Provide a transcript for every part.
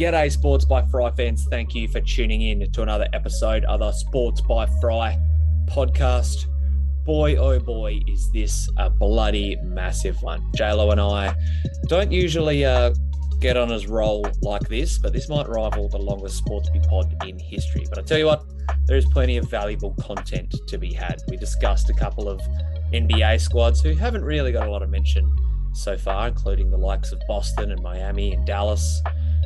G'day, Sports by Fry fans. Thank you for tuning in to another episode of the Sports by Fry podcast. Boy, oh boy, is this a bloody massive one. JLo and I don't usually uh, get on as roll like this, but this might rival the longest Sports by pod in history. But I tell you what, there is plenty of valuable content to be had. We discussed a couple of NBA squads who haven't really got a lot of mention so far, including the likes of Boston and Miami and Dallas,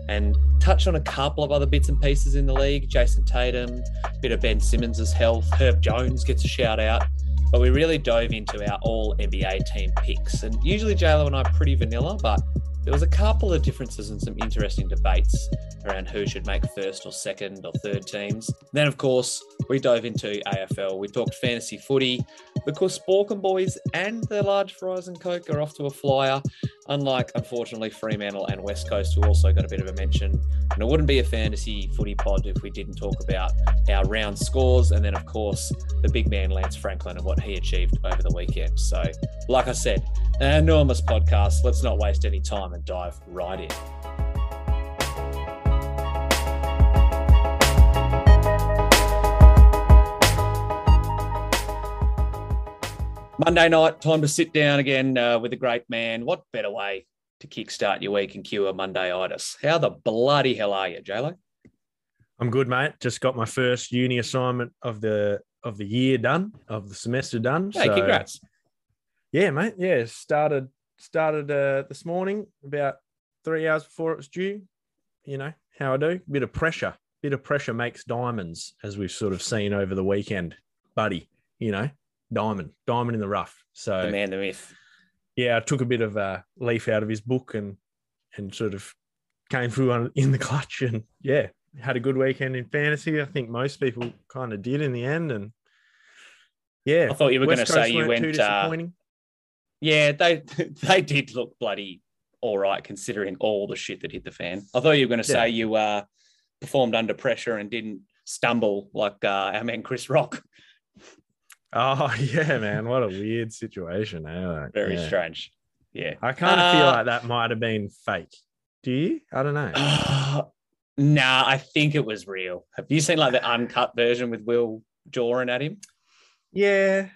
and touch on a couple of other bits and pieces in the league. Jayson Tatum, a bit of Ben Simmons' health, Herb Jones gets a shout out. But we really dove into our all NBA team picks. And usually JLo and I are pretty vanilla, but there was a couple of differences and some interesting debates around who should make first or second or third teams. Then, of course, we dove into AFL. We talked fantasy footy because Sporkin boys and the large fries and Coke are off to a flyer, unlike, unfortunately, Fremantle and West Coast, who also got a bit of a mention. And it wouldn't be a fantasy footy pod if we didn't talk about our round scores and then, of course, the big man Lance Franklin and what he achieved over the weekend. So, like I said, an enormous podcast. Let's not waste any time and dive right in. Monday night, time to sit down again uh, with a great man. What better way to kickstart your week and cure Mondayitis? How the bloody hell are you, JLo? I'm good, mate. Just got my first uni assignment of the of the year done, of the semester done. Hey, so, congrats. Yeah, mate. Yeah, started started uh, this morning about three hours before it was due. You know how I do. Bit of pressure. Bit of pressure makes diamonds, as we've sort of seen over the weekend, buddy. You know, diamond, diamond in the rough. So the man, the myth. Yeah, I took a bit of a leaf out of his book and and sort of came through on, in the clutch and yeah, had a good weekend in fantasy. I think most people kind of did in the end. And yeah, I thought you were going to say you went. Uh, yeah, they they did look bloody all right considering all the shit that hit the fan. I thought you were going to say you uh, performed under pressure and didn't stumble like uh, our man Chris Rock. Oh yeah, man! What a weird situation. Eh? Very yeah. strange. Yeah, I kind of uh, feel like that might have been fake. Do you? I don't know. Uh, nah, I think it was real. Have you seen like the uncut version with Will Joran at him? Yeah,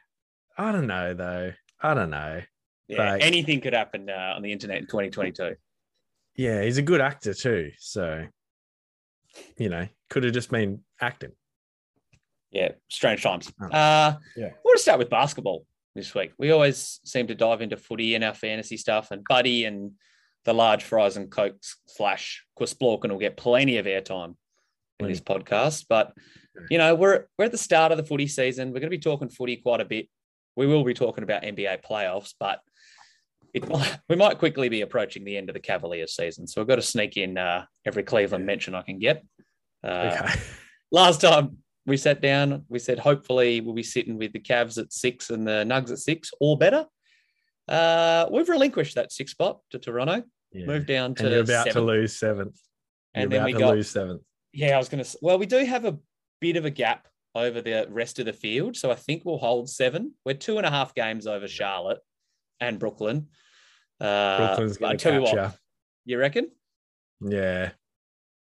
I don't know though. I don't know. Yeah, like, anything could happen uh, on the internet in 2022. Yeah, he's a good actor too. So, you know, could have just been acting yeah, strange times. Oh. Uh, yeah. I want to start with basketball this week. We always seem to dive into footy and our fantasy stuff, and Buddy and the large fries and cokes slash Quisplorkin will get plenty of airtime in this podcast. But you know, we're we're at the start of the footy season. We're going to be talking footy quite a bit. We will be talking about NBA playoffs, but we might quickly be approaching the end of the Cavaliers season. So I've got to sneak in uh, every Cleveland mention I can get. Uh, okay. Last time we sat down. We said hopefully we'll be sitting with the Cavs at six and the Nugs at six or better. Uh, we've relinquished that six spot to Toronto. Yeah. Moved down to. And you're about seventh. to lose seventh. You're and then we got lose seventh. Yeah, I was going to. Well, we do have a bit of a gap over the rest of the field, so I think we'll hold seven. We're two and a half games over Charlotte and Brooklyn. Uh, to tell you what. You. you reckon? Yeah.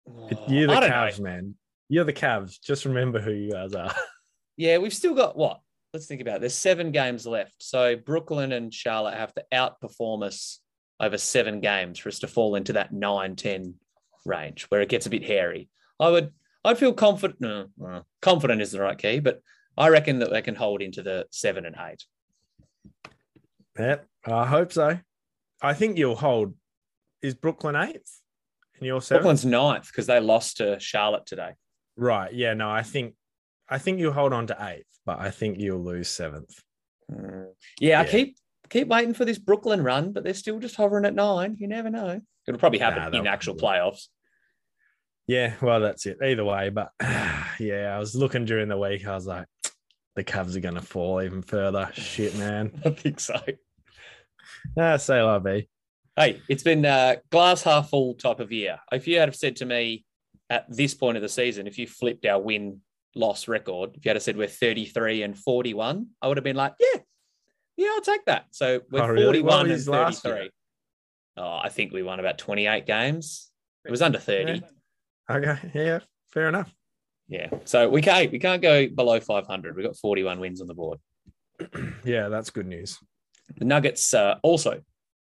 Oh, You're the Cavs, know. man. You're the Cavs. Just remember who you guys are. Yeah, we've still got what? Let's think about it. There's seven games left. So Brooklyn and Charlotte have to outperform us over seven games for us to fall into that 9 10 range where it gets a bit hairy. I would I'd feel confident. No, confident is the right key, but I reckon that they can hold into the seven and eight. Yeah, I hope so. I think you'll hold. Is Brooklyn eighth? And you're seventh? Brooklyn's ninth because they lost to Charlotte today. Right. Yeah. No, I think I think you'll hold on to eighth, but I think you'll lose seventh. Mm. Yeah, yeah, I keep keep waiting for this Brooklyn run, but they're still just hovering at nine. You never know. It'll probably happen nah, in actual playoffs. Yeah, well, that's it. Either way, but yeah, I was looking during the week. I was like, the Cavs are going to fall even further. Shit, man. I think so. Ah, say la be. Hey, it's been a glass half full type of year. If you had have said to me at this point of the season, if you flipped our win loss record, if you had have said we're 33 and 41, I would have been like, yeah, yeah, I'll take that. So we're oh, really? 41 and 33. Oh, I think we won about 28 games. It was under 30. Okay. Yeah. Fair enough. Yeah. So we can't we can't go below 500. We've got 41 wins on the board. Yeah, that's good news. The Nuggets uh, also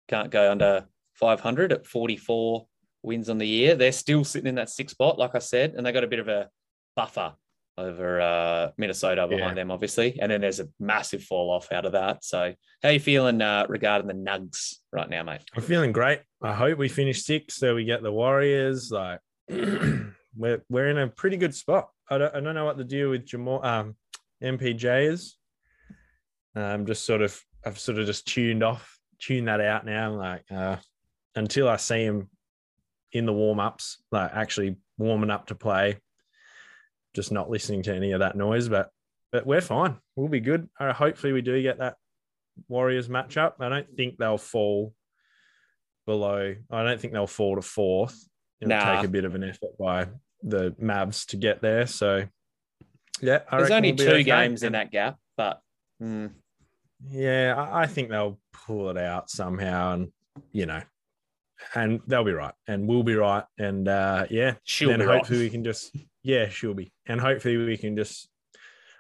can't go under 500 at 44 wins on the year. They're still sitting in that sixth spot, like I said, and they got a bit of a buffer over uh, Minnesota behind Yeah. them, obviously. And then there's a massive fall off out of that. So, how you feeling uh, regarding the Nugs right now, mate? I'm feeling great. I hope we finish six so we get the Warriors. Like we're we're in a pretty good spot. I don't I don't know what the deal with Jamal um MPJ is. I'm just sort of I've sort of just tuned off, tuned that out now. Like uh until I see him in the warm-ups, like actually warming up to play, just not listening to any of that noise. But but we're fine. We'll be good. Uh, hopefully we do get that Warriors matchup. I don't think they'll fall below. I don't think they'll fall to fourth. It'll Nah. take a bit of an effort by the Mavs to get there. So, yeah, I There's only two okay. games in that gap, but mm, Yeah, I, I think they'll pull it out somehow, and you know, and they'll be right, and we'll be right, and uh, yeah, she'll then be right. hopefully we can just yeah, she'll be, and hopefully we can just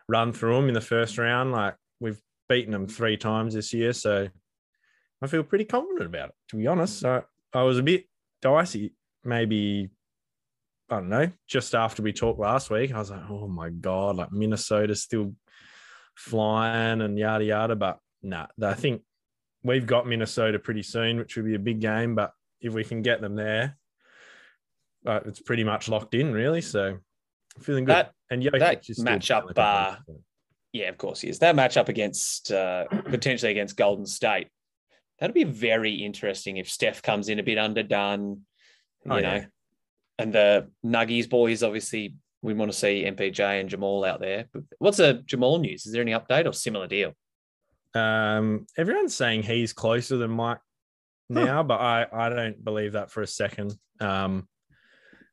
run through them in the first round. Like we've beaten them three times this year, so I feel pretty confident about it. To be honest, so I was a bit dicey, maybe. I don't know. Just after we talked last week, I was like, "Oh my god!" Like Minnesota's still flying and yada yada. But nah, I think we've got Minnesota pretty soon, which will be a big game. But if we can get them there, uh, it's pretty much locked in, really. So feeling good. That- and Jokic that is matchup, uh, Yeah, of course he is. That matchup against uh, potentially against Golden State, that'd be very interesting if Steph comes in a bit underdone, you Oh, know, yeah. and the Nuggies boys obviously we want to see MPJ and Jamal out there. But What's the Jamal news? Is there any update or similar deal? Um, everyone's saying he's closer than Mike now, but I, I don't believe that for a second. Um,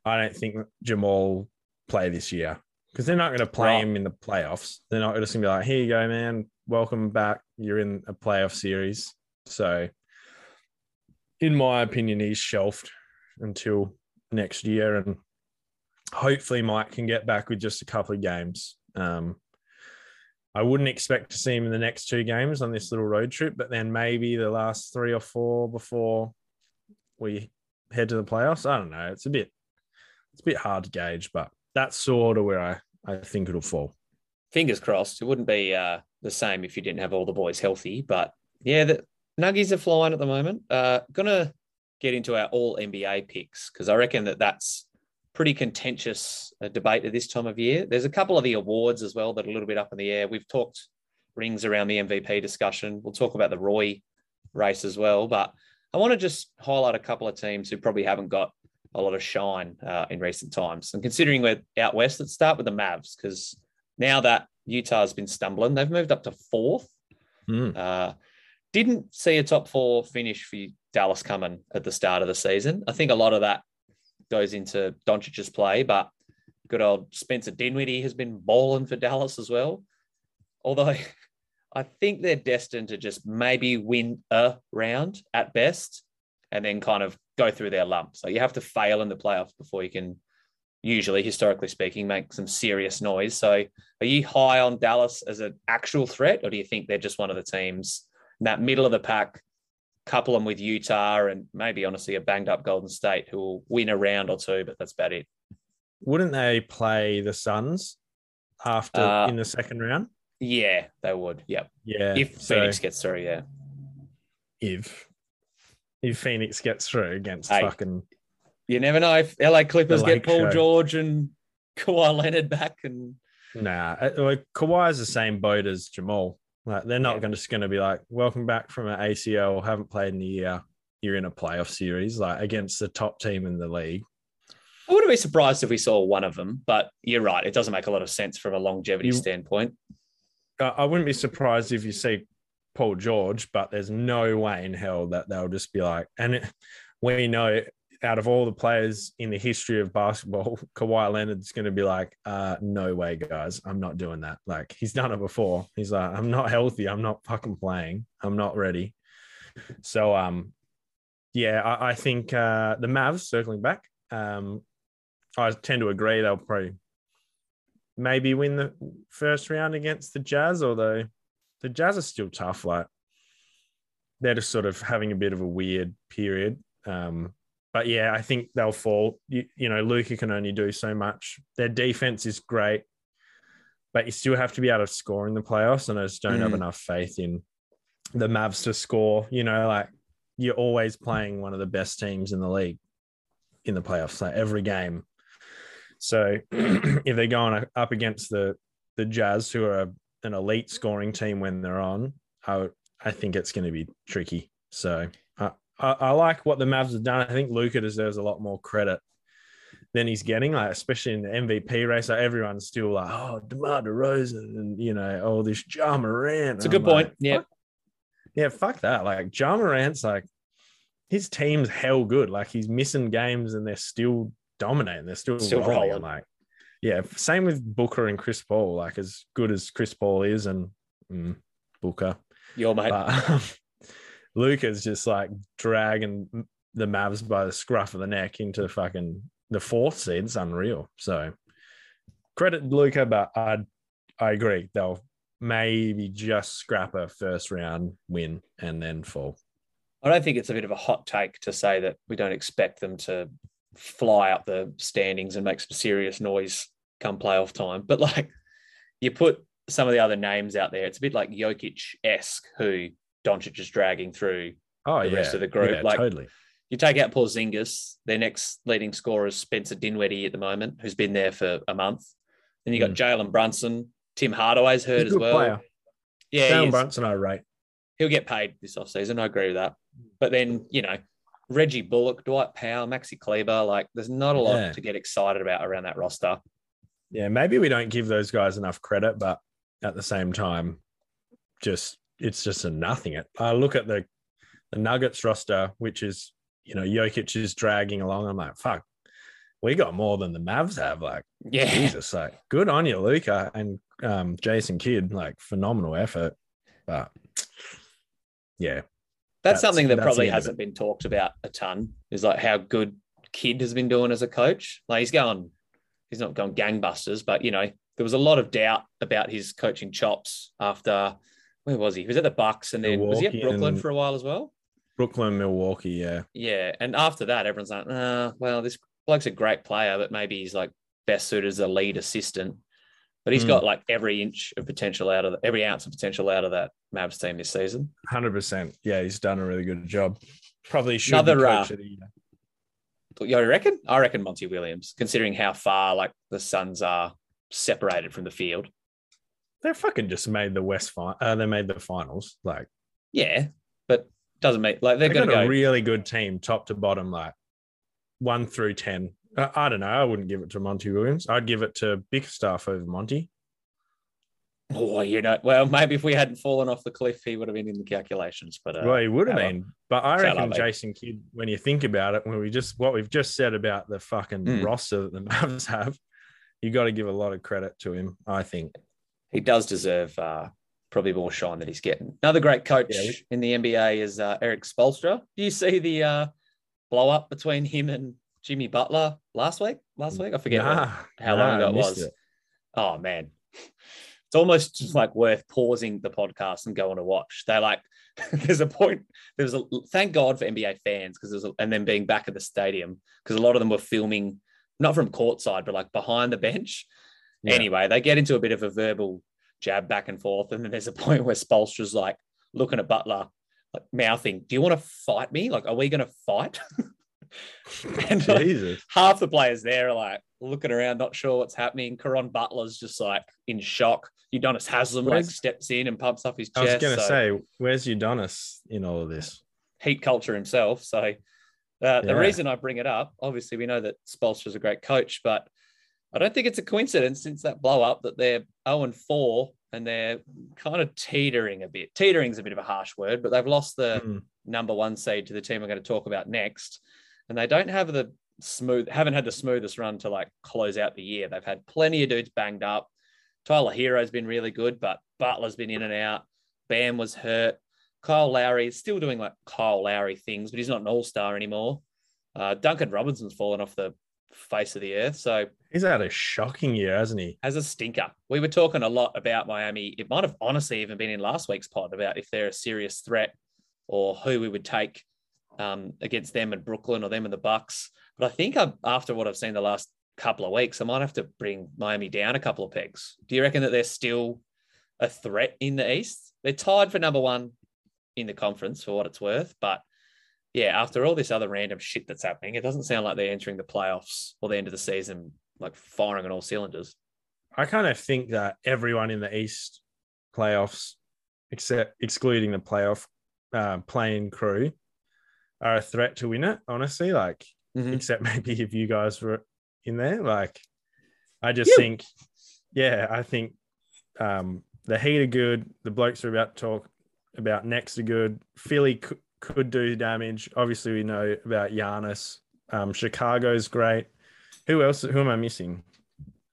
I don't think Jamal play this year because they're not going to play Right. him in the playoffs. They're not just going to be like, "Here you go, man. Welcome back. You're in a playoff series." So, in my opinion, he's shelved until next year, and hopefully Mike can get back with just a couple of games. Um, I wouldn't expect to see him in the next two games on this little road trip, but then maybe the last three or four before we head to the playoffs. I don't know. It's a bit it's a bit hard to gauge, but that's sort of where I, I think it'll fall. Fingers crossed. It wouldn't be uh, the same if you didn't have all the boys healthy, but yeah, the Nuggies are flying at the moment. Uh, gonna get into our all NBA picks because I reckon that that's pretty contentious uh, debate at this time of year. There's a couple of the awards as well that are a little bit up in the air. We've talked rings around the MVP discussion. We'll talk about the Roy race as well, but I want to just highlight a couple of teams who probably haven't got a lot of shine uh, in recent times. And considering we're out west, let's start with the Mavs because now that Utah's been stumbling, they've moved up to fourth. Mm. Uh, didn't see a top four finish for Dallas coming at the start of the season. I think a lot of that goes into Doncic's play, but good old Spencer Dinwiddie has been balling for Dallas as well. Although I think they're destined to just maybe win a round at best and then kind of go through their lump. So you have to fail in the playoffs before you can usually, historically speaking, make some serious noise. So are you high on Dallas as an actual threat, or do you think they're just one of the teams in that middle of the pack, couple them with Utah and maybe honestly a banged up Golden State who will win a round or two, but that's about it. Wouldn't they play the Suns after Uh, in the second round? Yeah, they would. Yep. Yeah. If so Phoenix gets through, yeah. if if Phoenix gets through against Hey, fucking You never know if LA Clippers get Paul Show. George and Kawhi Leonard back and nah, uh, like Kawhi's the same boat as Jamal. Like they're not Yeah. going to just going to be like, welcome back from an ACL, haven't played in a year. You're in a playoff series, like against the top team in the league. I wouldn't be surprised if we saw one of them, but you're right. It doesn't make a lot of sense from a longevity You- standpoint. I I wouldn't be surprised if you see Paul George, but there's no way in hell that they'll just be like, and it, we know out of all the players in the history of basketball, Kawhi Leonard's going to be like, uh, no way, guys, I'm not doing that. Like he's done it before. He's like, I'm not healthy. I'm not fucking playing. I'm not ready. So, um, yeah, I, I think uh, the Mavs circling back. Um, I tend to agree they'll probably maybe win the first round against the Jazz, although the Jazz are still tough. Like they're just sort of having a bit of a weird period. Um, but yeah, I think they'll fall. You, you know, Luka can only do so much. Their defense is great, but you still have to be able to score in the playoffs. And I just don't have Mm. enough faith in the Mavs to score. You know, like you're always playing one of the best teams in the league in the playoffs, like every game. So if they're going up against the the Jazz, who are an elite scoring team when they're on, I I think it's going to be tricky. So I, like what the Mavs have done. I think Luka deserves a lot more credit than he's getting, like especially in the MVP race. Like everyone's still like, oh, DeMar DeRozan and you know, oh, this Ja Morant. It's a good like, point. Yeah. fuck- yeah, fuck that. Like Ja Morant's like his team's hell good. Like he's missing games and they're still dominating. They're still, Still rolling. rolling. Like, yeah, same with Booker and Chris Paul. Like as good as Chris Paul is and mm, Booker, Your mate. but um, Luka's just like dragging the Mavs by the scruff of the neck into fucking the fourth seed. It's unreal. So credit Luka, but I I agree they'll maybe just scrap a first round win and then fall. I don't think it's a bit of a hot take to say that we don't expect them to fly up the standings and make some serious noise come playoff time. But like you put some of the other names out there, it's a bit like Jokic esque, who Doncic is dragging through. Oh The yeah, rest of the group, yeah, like- totally. You take out Porzingis, their next leading scorer is Spencer Dinwiddie at the moment, who's been there for a month. Then you got hmm. Jalen Brunson, Tim Hardaway's hurt. As well. player. Yeah, Jalen. Brunson, I rate. he'll get paid this offseason. I agree with that. But then, you know, Reggie Bullock, Dwight Powell, Maxi Kleber, like there's not a lot Yeah. to get excited about around that roster. Yeah, maybe we don't give those guys enough credit, but at the same time, just it's just a nothing. It. I look at the the Nuggets roster, which is you know Jokic is dragging along. I'm like, fuck, we got more than the Mavs have. Like, Yeah. Jesus, like, good on you, Luka and um, Jason Kidd. Like, phenomenal effort. But yeah, That's, That's- something that that's probably the end of hasn't been talked about a ton is like how good Kidd has been doing as a coach. Like he's going, he's not going gangbusters, but you know, there was a lot of doubt about his coaching chops after where was he? He was at the Bucks and then was he at Brooklyn for a while as well? Brooklyn, Milwaukee, yeah, Yeah. And after that, everyone's like, ah, well, this bloke's a great player, but maybe he's like best suited as a lead assistant. But he's Mm. got like every inch of potential out of every ounce of potential out of that Mavs team this season. hundred percent. Yeah, he's done a really good job. Probably should Another, be uh, coach of the year. You reckon? I reckon Monty Williams, considering how far like the Suns are separated from the field. They fucking just made the West final. Uh, they made the finals. Like Yeah, but doesn't mean like they're they going got to a really good team, top to bottom, like one through ten. Uh, I don't know. I wouldn't give it to Monty Williams. I'd give it to Bickerstaff over Monty. oh, you know, well, maybe if we hadn't fallen off the cliff, he would have been in the calculations. But uh, well, he would have been, but I reckon. Jason Kidd. When you think about it, when we just what we've just said about the fucking Mm. roster that the Mavs have, you got to give a lot of credit to him. I think. He does deserve uh, probably more shine that he's getting. Another great coach Yeah, we- in the NBA is uh, Erik Spoelstra. Do you see the uh, blow up between him and Jimmy Butler last week? Last week, I forget what- how nah, long ago it was. Oh man, it's almost just like worth pausing the podcast and going to watch. They like, there's a point. There was a thank God for NBA fans because there's a, and then being back at the stadium because a lot of them were filming not from courtside but like behind the bench. Yeah. Anyway, they get into a bit of a verbal jab back and forth, and then there's a point where Spoelstra's like looking at Butler, like mouthing, "Do you want to fight me? Like, are we going to fight?" and like, half the players there are like looking around, not sure what's happening. Caron Butler's just like in shock. Udonis Haslem like steps in and pumps up his chest. I was going to so say, where's Udonis in all of this? heat culture himself. So uh, the reason I bring it up, obviously, we know that Spoelstra's a great coach, but I don't think it's a coincidence since that blow up that they're 0 and 4 and they're kind of teetering a bit. Teetering's a bit of a harsh word, but they've lost the Mm. number one seed to the team we're going to talk about next. And they don't have the smooth, haven't had the smoothest run to like close out the year. They've had plenty of dudes banged up. Tyler Herro's been really good, but Butler's been in and out. Bam was hurt. Kyle Lowry is still doing like Kyle Lowry things, but he's not an all star anymore. Uh, Duncan Robinson's fallen off the face of the earth. So He's had a shocking year, hasn't he? as a stinker, we were talking a lot about Miami. It might have honestly even been in last week's pod about if they're a serious threat or who we would take um, against them and Brooklyn or them and the Bucks. But I think i after what I've seen the last couple of weeks, I might have to bring Miami down a couple of pegs. Do you reckon that they're still a threat in the East? They're tied for number one in the conference for what it's worth, but yeah, after all this other random shit that's happening, it doesn't sound like they're entering the playoffs or the end of the season like firing on all cylinders. I kind of think that everyone in the East playoffs, except excluding the playoff uh, playing crew, are a threat to win it. Honestly, like Mhm. except maybe if you guys were in there. Like, I just think, yeah, I think um, the Heat are good. The blokes are about to talk about next are good. Philly could, do damage. Obviously, we know about Giannis. Um, Chicago's great. Who else? Who am I missing?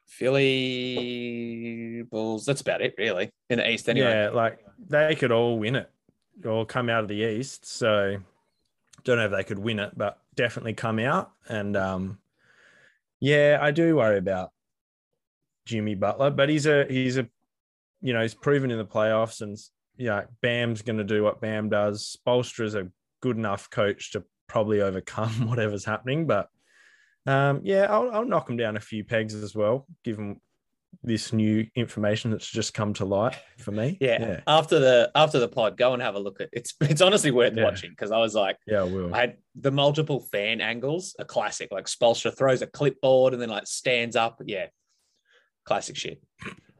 Philly Bulls. That's about it, really, in the East. Anyway, Yeah, like they could all win it or come out of the East. So don't know if they could win it, but definitely come out. And um, yeah, I do worry about Jimmy Butler, but he's a he's a you know he's proven in the playoffs, and yeah, Bam's going to do what Bam does. Spoelstra's a good enough coach to probably overcome whatever's happening, but um, yeah, I'll, I'll knock him down a few pegs as well, give given this new information that's just come to light for me. yeah. yeah, After the after the pod, go and have a look at it's. It's honestly worth Yeah. watching because I was like, yeah, I will. I had the multiple fan angles, a classic. Like Spoelstra throws a clipboard and then like stands up. Yeah, classic shit.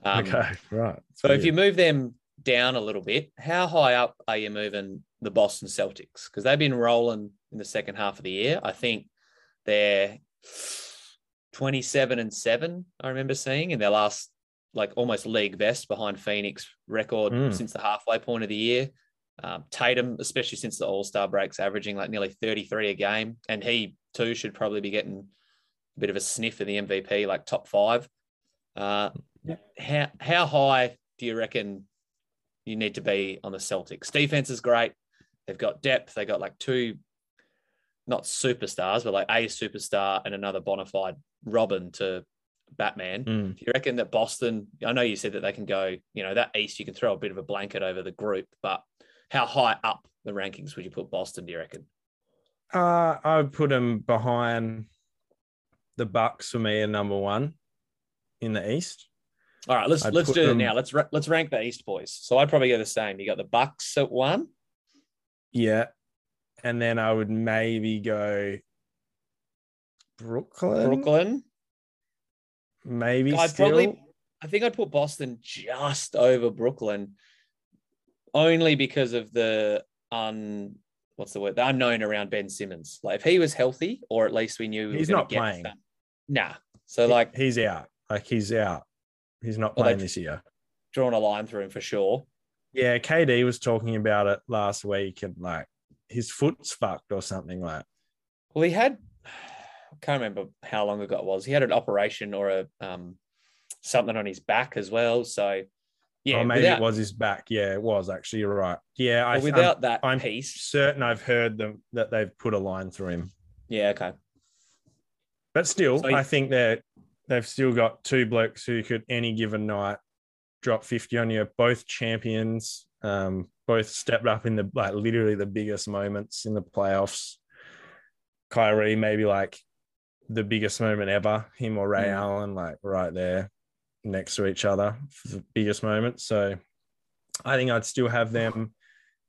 Um, okay, right. So if you move them down a little bit, how high up are you moving the Boston Celtics? Because they've been rolling in the second half of the year. I think they're 27 and 7, I remember seeing in their last like almost league best behind Phoenix record Mm. since the halfway point of the year. Um, Tatum, especially since the All Star breaks, averaging like nearly 33 a game. And he too should probably be getting a bit of a sniff of the MVP, like top five. Uh, Yeah. how, how high do you reckon you need to be on the Celtics? Defense is great. They've got depth. They got like two, not superstars, but like a superstar and another bona fide Robin to Batman. Mm. Do you reckon that Boston? I know you said that they can go, you know, that East, you can throw a bit of a blanket over the group, but how high up the rankings would you put Boston? Do you reckon? Uh, I would put them behind the Bucks for me at number one in the East. All right, let's I'd let's do it now. Let's ra- let's rank the East boys. So I'd probably go the same. You got the Bucks at one. Yeah. And then I would maybe go Brooklyn. Brooklyn. Maybe I'd still. probably, I think I'd put Boston just over Brooklyn, only because of the un, what's the word, the unknown around Ben Simmons. Like if he was healthy, or at least we knew we He's were not playing. some- Nah. So like he's out. Like he's out. He's not Well, playing this year. drawing a line through him for sure. Yeah, KD was talking about it last week and like his foot's fucked or something like. Well, he had, I can't remember how long ago it was. He had an operation or a um something on his back as well. So yeah, or maybe without, it was his back. Yeah, it was actually. You're right. Yeah, I, well, I'm without that I'm piece. certain I've heard them that they've put a line through him. Yeah, okay. But still, So he- I think that they've still got two blokes who could any given night drop 50 on you. Both champions, um, both stepped up in the like literally the biggest moments in the playoffs. Kyrie, maybe like the biggest moment ever. Him or Ray Mm. Allen, like right there next to each other for the biggest moment. So I think I'd still have them.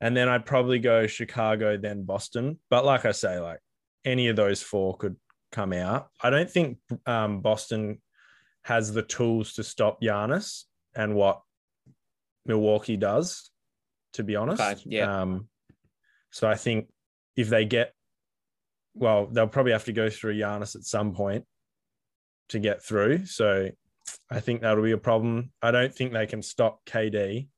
And then I'd probably go Chicago, then Boston. But like I say, like any of those four could come out. I don't think um, Boston has the tools to stop Giannis and what Milwaukee does, to be honest. Okay, yeah. Um, so I think if they get, well, they'll probably have to go through Giannis at some point to get through. So I think that'll be a problem. I don't think they can stop KD.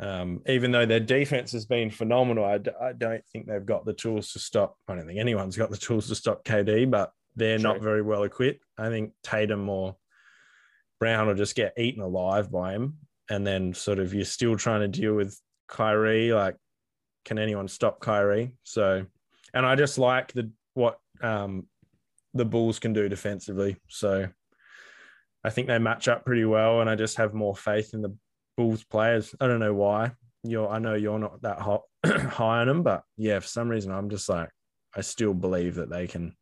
Um, even though their defense has been phenomenal, I, d- I don't think they've got the tools to stop. I don't think anyone's got the tools to stop KD, but they're not very well equipped. I think Tatum or Brown will just get eaten alive by him. And then sort of you're still trying to deal with Kyrie. Like, can anyone stop Kyrie? So, and I just like the what um the Bulls can do defensively. So I think they match up pretty well, and I just have more faith in the Bulls players. I don't know why. You're, I know you're not that hot, high on them, but yeah, for some reason, I'm just like, I still believe that they can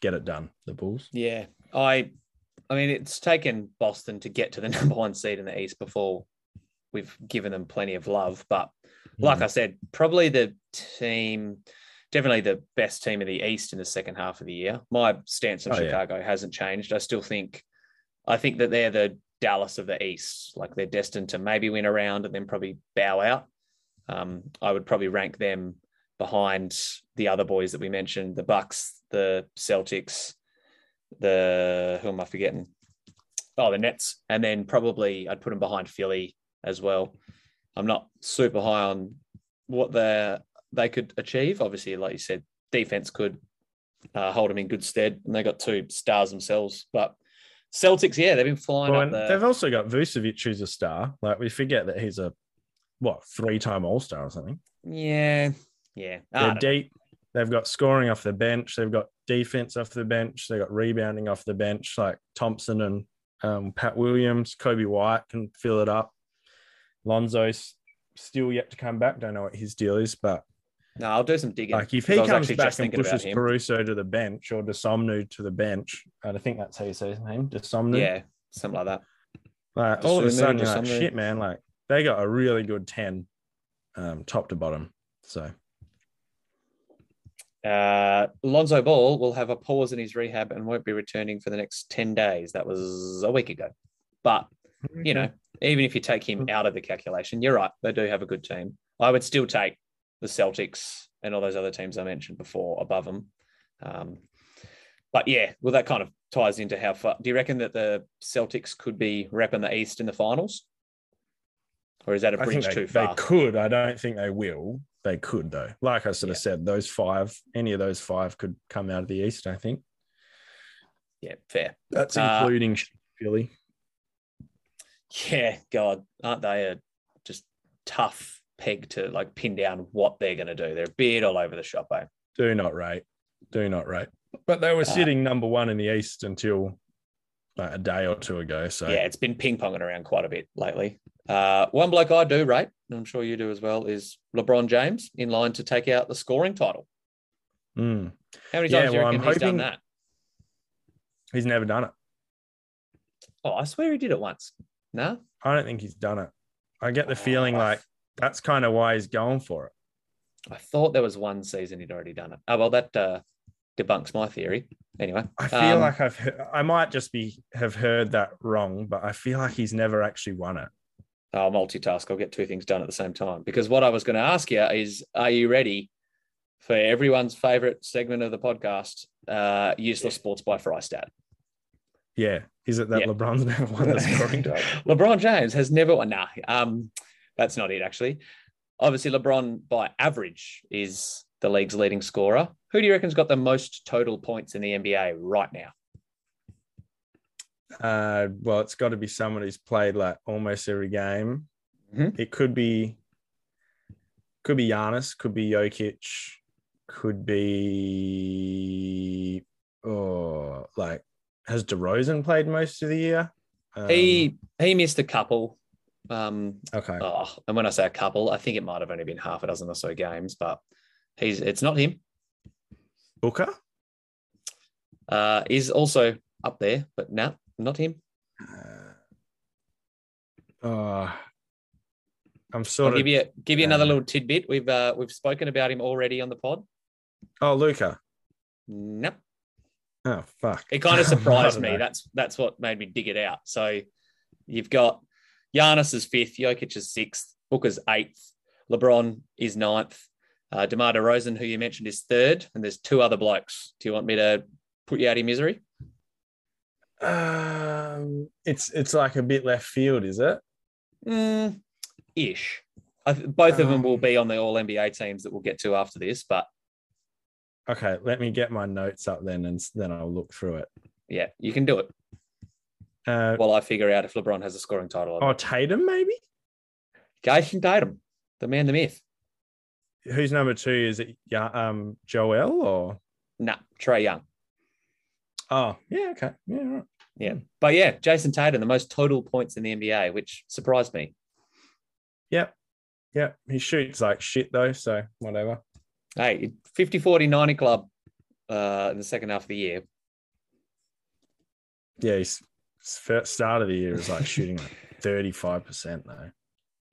get it done. The Bulls. Yeah, I, I mean, it's taken Boston to get to the number one seed in the East before we've given them plenty of love, but like Mm. I said, probably the team, definitely the best team of the East in the second half of the year. My stance on Oh, yeah. Chicago hasn't changed. I still think, I think that they're the Dallas of the East. Like they're destined to maybe win a round and then probably bow out. Um, I would probably rank them behind the other boys that we mentioned: the Bucks, the Celtics, the who am I forgetting? Oh, the Nets, and then probably I'd put them behind Philly as well. I'm not super high on what they they could achieve. Obviously, like you said, defense could uh, hold them in good stead, and they got two stars themselves. But Celtics, yeah, they've been flying Well, up there. they've also got Vucevic, who's a star. Like we forget that he's a what three-time All-Star or something. Yeah, yeah. They're know. deep. They've got scoring off the bench. They've got defense off the bench. They've got rebounding off the bench, like Thompson and um, Pat Williams. Coby White can fill it up. Lonzo's still yet to come back. Don't know what his deal is, but No, I'll do some digging. like if he comes back just and pushes. Caruso to the bench or Desomnu to the bench, and I think that's how you say his name, Desomnu. Yeah, something like that. Like all of a sudden, you're like, shit, man. Like they got a really good ten, um, top to bottom. So Uh, Lonzo Ball will have a pause in his rehab and won't be returning for the next 10 days. That was a week ago. But, you know, even if you take him out of the calculation, you're right. They do have a good team. I would still take the Celtics and all those other teams I mentioned before above them. Um, but yeah, well, that kind of ties into how far. Do you reckon that the Celtics could be repping the East in the finals? Or is that a I think bridge they, too far? they could. I don't think they will. They could though. Like I sort of said, those five, any of those five could come out of the East. I think Yeah, fair. that's Uh, including Philly. Yeah, God, aren't they a just tough peg to like pin down what they're going to do? They're a bit all over the shop, eh? Do not rate. Do not rate. But they were Uh, sitting number one in the East until like a day or two ago. So Yeah, it's been ping ponging around quite a bit lately. Uh, one bloke I do rate, and I'm sure you do as well, is LeBron James in line to take out the scoring title. Mm. How many Yeah, times do you well, reckon I'm he's done that? he's never done it. Oh, I swear he did it once. No, I don't think he's done it. I get the feeling like that's kind of why he's going for it. I thought there was one season he'd already done it. Oh well, that uh, debunks my theory. Anyway, I feel um, like I've he- I might just be have heard that wrong, but I feel like he's never actually won it. I'll multitask. I'll get two things done at the same time. Because what I was going to ask you is, are you ready for everyone's favorite segment of the podcast, uh, useless sports by Frystat? Yeah, is it that Yeah. LeBron's never won the scoring title? LeBron James has never won. Nah, um, that's not it. Actually, obviously, LeBron by average is the league's leading scorer. Who do you reckon's got the most total points in the NBA right now? Uh, well, it's got to be someone who's played like almost every game. Mhm. It could be, could be Giannis, could be Jokic, could be, oh, like has DeRozan played most of the year? Um, he he missed a couple. Um, okay. Oh, and when I say a couple, I think it might have only been half a dozen or so games, but he's it's not him. Booker. Uh, he's also up there, but no, not him. Uh, oh, I'm I'll sort of. give you give you another uh, little tidbit. We've uh, we've spoken about him already on the pod. oh, Luka. Nope. Oh, fuck. It kind of surprised me. know. That's that's what made me dig it out. So you've got Giannis is fifth, Jokic is sixth, Booker's eighth, LeBron is ninth, uh, DeMar DeRozan, who you mentioned, is third, and there's two other blokes. Do you want me to put you out of misery? Um, it's it's like a bit left field, is it? Mm, ish. I th- both of them will Um, be on the All NBA teams that we'll get to after this, but Okay, let me get my notes up then, and then I'll look through it. yeah, you can do it Uh, while I figure out if LeBron has a scoring title. Or oh. Tatum, maybe. Jayson Tatum, the man, the myth. Who's number two? Is it yeah, um Joel or Nah, Trae Young. Oh, yeah, okay. Yeah, right. Yeah. But yeah, Jayson Tatum, the most total points in the NBA, which surprised me. Yep. Yep. He shoots like shit though, so whatever. Hey, 50 40 90 club uh, in the second half of the year. Yeah, his first start of the year is like shooting like 35% though.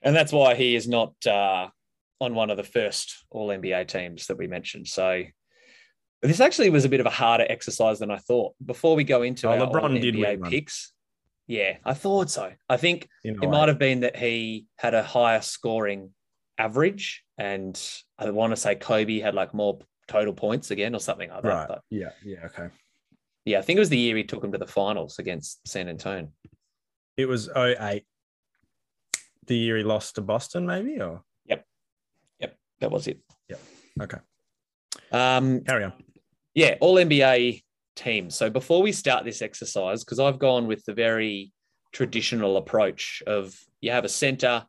And that's why he is not uh, on one of the first All NBA teams that we mentioned. So this actually was a bit of a harder exercise than I thought. Before we go into Oh, our LeBron did NBA picks, yeah, I thought so. I think it like- might have been that he had a higher scoring average, and I want to say Kobe had like more total points again or something like that. right. But Yeah. Yeah. Okay. Yeah, I think it was the year he took him to the finals against San Antonio. It was 08. The year he lost to Boston, maybe? Or yep, yep, That was it. Yep. Okay. Um, Carry on. yeah, all NBA teams. So before we start this exercise, because I've gone with the very traditional approach of you have a center,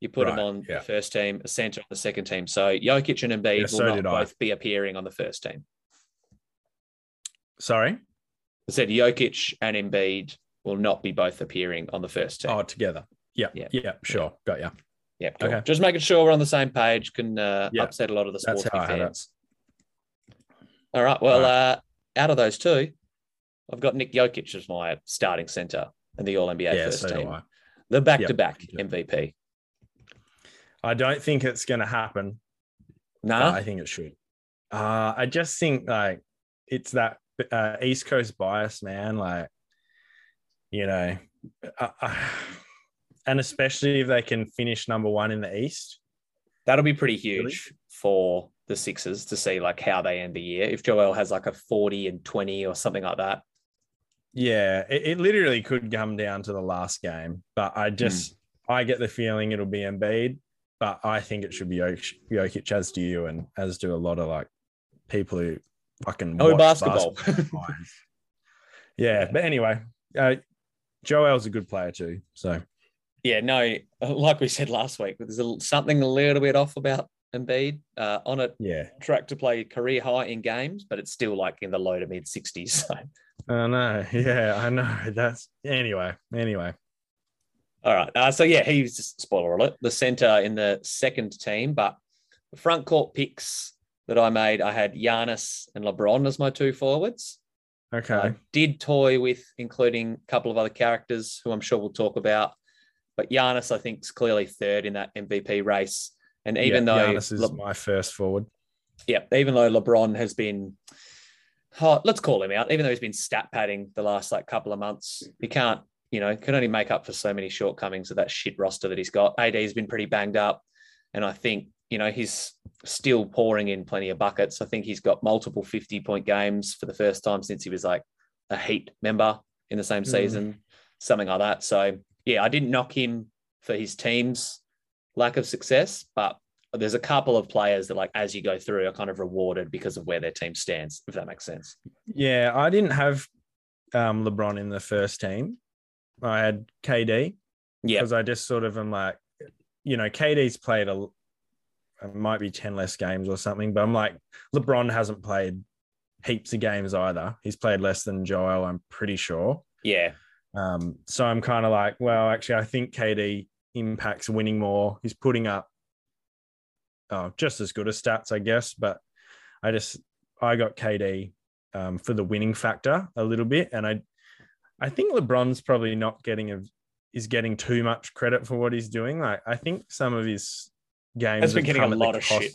you put them on yeah. the first team, a center on the second team. So Jokic and Embiid Yeah, will so not did I. both be appearing on the first team. Sorry. I said Jokic and Embiid will not be both appearing on the first team. Oh, together. Yeah. Yeah. Yeah. Sure. Got you. yeah, cool. okay. Just making sure we're on the same page can uh, Yeah, upset a lot of the sports how I had it. fans. All right. Well, All uh, out of those two, I've got Nick Jokic as my starting center and the All NBA Yeah. first so team. The back to back MVP. I don't think it's going to happen. No, but I think it should. Uh, I just think like it's that uh, East Coast bias, man. Like, you know, uh, uh, and especially if they can finish number one in the East. that'll be pretty Really? huge for the Sixers to see like how they end the year. If Joel has like a 40 and 20 or something like that. Yeah, it, it literally could come down to the last game, but I just I get the feeling it'll be Embiid, but I think it should be Jokic as do you, and as do a lot of like people who fucking Oh, watch basketball. basketball. yeah, but anyway, uh, Joel's a good player too, so Yeah, no, like we said last week, there's a, something a little bit off about Embiid uh, on a yeah. track to play career high in games, but it's still like in the low to mid 60s. So, I know. Yeah, I know. That's anyway. Anyway. all right. Uh, so, yeah, he's just spoiler alert, the center in the second team, but the front court picks that I made, I had Giannis and LeBron as my two forwards. Okay. I did toy with including a couple of other characters who I'm sure we'll talk about. But Giannis, I think, is clearly third in that MVP race. And even yeah, though, Giannis is Le- my first forward. yeah, even though LeBron has been, oh, let's call him out, even though he's been stat padding the last like couple of months, he can't, you know, can only make up for so many shortcomings of that shit roster that he's got. AD's been pretty banged up. And I think, you know, he's still pouring in plenty of buckets. I think he's got multiple 50 point games for the first time since he was like a Heat member in the same Mm. season, something like that. So, yeah, I didn't knock him for his team's lack of success, but there's a couple of players that, like, as you go through, are kind of rewarded because of where their team stands, if that makes sense. Yeah, I didn't have um, LeBron in the first team. I had KD Yeah. because I just sort of am like, you know, KD's played a it might be 10 less games or something, but I'm like, LeBron hasn't played heaps of games either. He's played less than Joel, I'm pretty sure. Yeah. Um, so I'm kind of like, well, actually, I think KD impacts winning more. He's putting up oh, just as good as stats, I guess. But I just I got KD um, for the winning factor a little bit, and I I think LeBron's probably not getting a is getting too much credit for what he's doing. Like I think some of his games Has been getting a lot of cost- shit.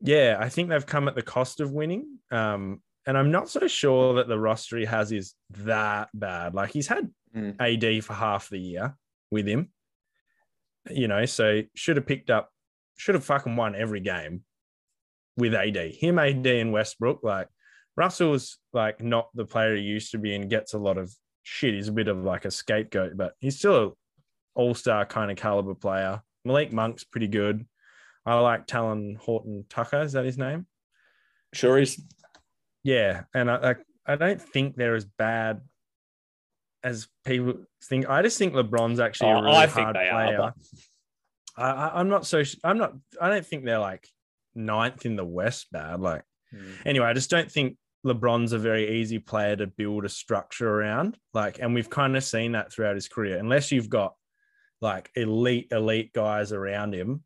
Yeah, I think they've come at the cost of winning. Um, and I'm not so sure that the roster he has is that bad. Like he's had Mm. AD for half the year with him, you know, so should have picked up, should have fucking won every game with AD. Him, AD, and Westbrook. Like Russell's like not the player he used to be and gets a lot of shit. He's a bit of like a scapegoat, but he's still a all star kind of caliber player. Malik Monk's pretty good. I like Talen Horton Tucker. Is that his name? Sure is. Yeah, and I, I I don't think they're as bad as people think. I just think LeBron's actually Oh, a really I hard they are, player. I, I'm not so. I'm not. I don't think they're like ninth in the West bad. Like Mm. anyway, I just don't think LeBron's a very easy player to build a structure around. Like, and we've kind of seen that throughout his career. Unless you've got like elite, elite guys around him,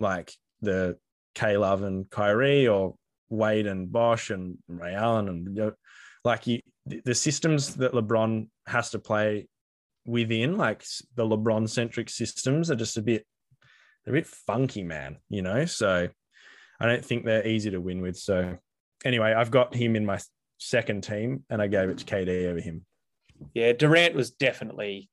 like the K Love and Kyrie or Wade and Bosh and Ray Allen and you know, like you, the systems that LeBron has to play within, like the LeBron centric systems, are just a bit, they're a bit funky, man. You know, so I don't think they're easy to win with. So anyway, I've got him in my second team, and I gave it to KD over him. Yeah, Durant was definitely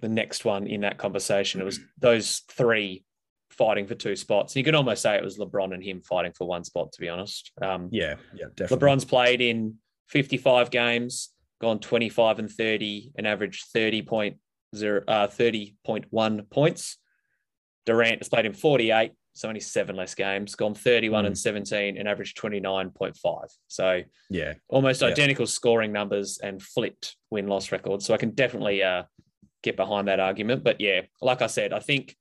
the next one in that conversation. It was those three fighting for two spots. You could almost say it was LeBron and him fighting for one spot, to be honest. Um, yeah, yeah, definitely. LeBron's played in 55 games, gone 25 and 30, and averaged 30.0, uh, 30.1 points. Durant has played in 48, so only seven less games, gone 31 mm. and 17 and averaged 29.5. So yeah, almost identical scoring numbers and flipped win loss records. So I can definitely uh, get behind that argument. But yeah, like I said, I think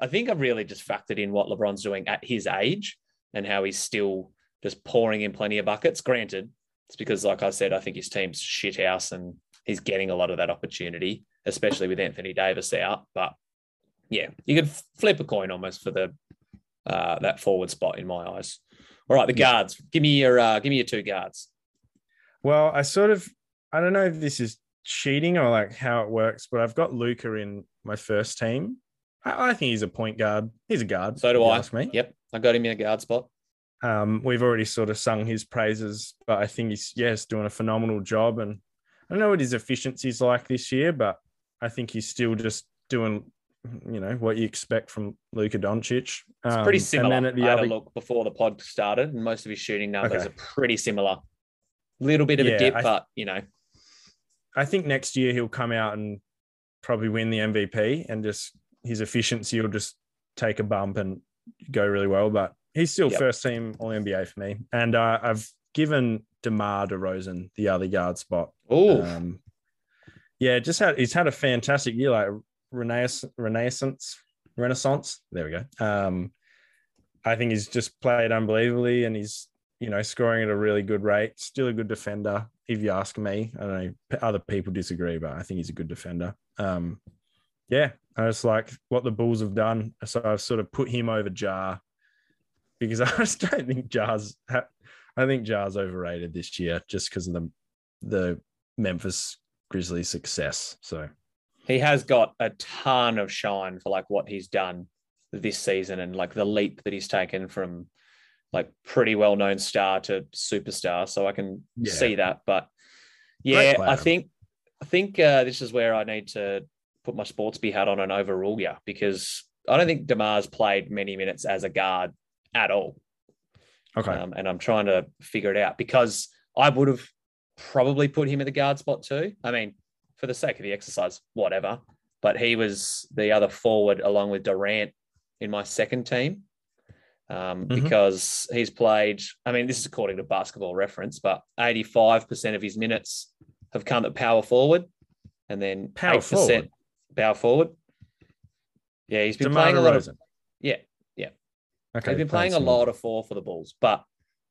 I think I've really just factored in what LeBron's doing at his age and how he's still just pouring in plenty of buckets. Granted, it's because, like I said, I think his team's shit house and he's getting a lot of that opportunity, especially with Anthony Davis out. But yeah, you could flip a coin almost for the uh, that forward spot in my eyes. All right, the guards. Give me your uh, give me your two guards. Well, I sort of I don't know if this is cheating or like how it works, but I've got Luka in my first team. I, I think he's a point guard. He's a guard. So do I. Ask me. Yep, I got him in a guard spot. Um, we've already sort of sung his praises, but I think he's yes doing a phenomenal job. And I don't know what his efficiency is like this year, but I think he's still just doing you know what you expect from Luka Doncic. Um, it's pretty similar. And then at the I had other... a look before the pod started, and most of his shooting numbers okay. are pretty similar. Little bit of yeah, a dip, th- but you know. I think next year he'll come out and probably win the MVP, and just his efficiency will just take a bump and go really well. But he's still yep. first team All NBA for me, and uh, I've given DeMar DeRozan the other guard spot. Oh. Um, yeah, just had he's had a fantastic year. Like renaissance, renaissance, renaissance. There we go. Um, I think he's just played unbelievably, and he's you know scoring at a really good rate. Still a good defender, if you ask me. I don't know. Other people disagree, but I think he's a good defender. Um, yeah, I just like what the Bulls have done. So I've sort of put him over Ja because I just don't think Ja's. Ha- I think Ja's overrated this year just because of the the Memphis Grizzlies success. So he has got a ton of shine for like what he's done this season and like the leap that he's taken from like pretty well known star to superstar. So I can yeah. see that. But yeah, I think I think uh, this is where I need to put my sports be hat on and overrule you because I don't think Demar's played many minutes as a guard at all. Okay. Um, and I'm trying to figure it out because I would have probably put him in the guard spot too. I mean, for the sake of the exercise, whatever. But he was the other forward along with Durant in my second team um, mm-hmm. because he's played. I mean, this is according to Basketball Reference, but 85% of his minutes have come at power forward, and then power 8% forward. power forward. Yeah, he's been DeMar playing a lot of. Yeah, yeah. Okay, he's been playing a lot of four for the Bulls, but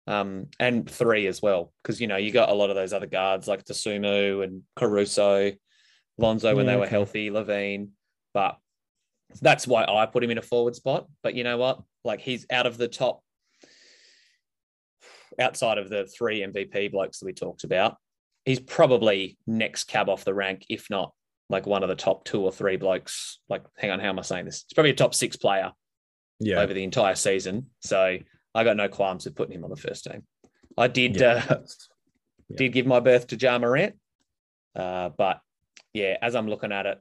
um, and three as well, because you know you got a lot of those other guards like Dosunmu and Caruso, Lonzo when yeah, they were healthy, LaVine, but that's why I put him in a forward spot. But you know what? Like he's out of the top, outside of the three MVP blokes that we talked about, he's probably next cab off the rank, if not like one of the top two or three blokes. Like, hang on, how am I saying this? It's probably a top six player yeah. over the entire season. So I got no qualms with putting him on the first team. I did yeah. uh, yeah. did give my berth to Ja Morant, uh, but yeah, as I'm looking at it,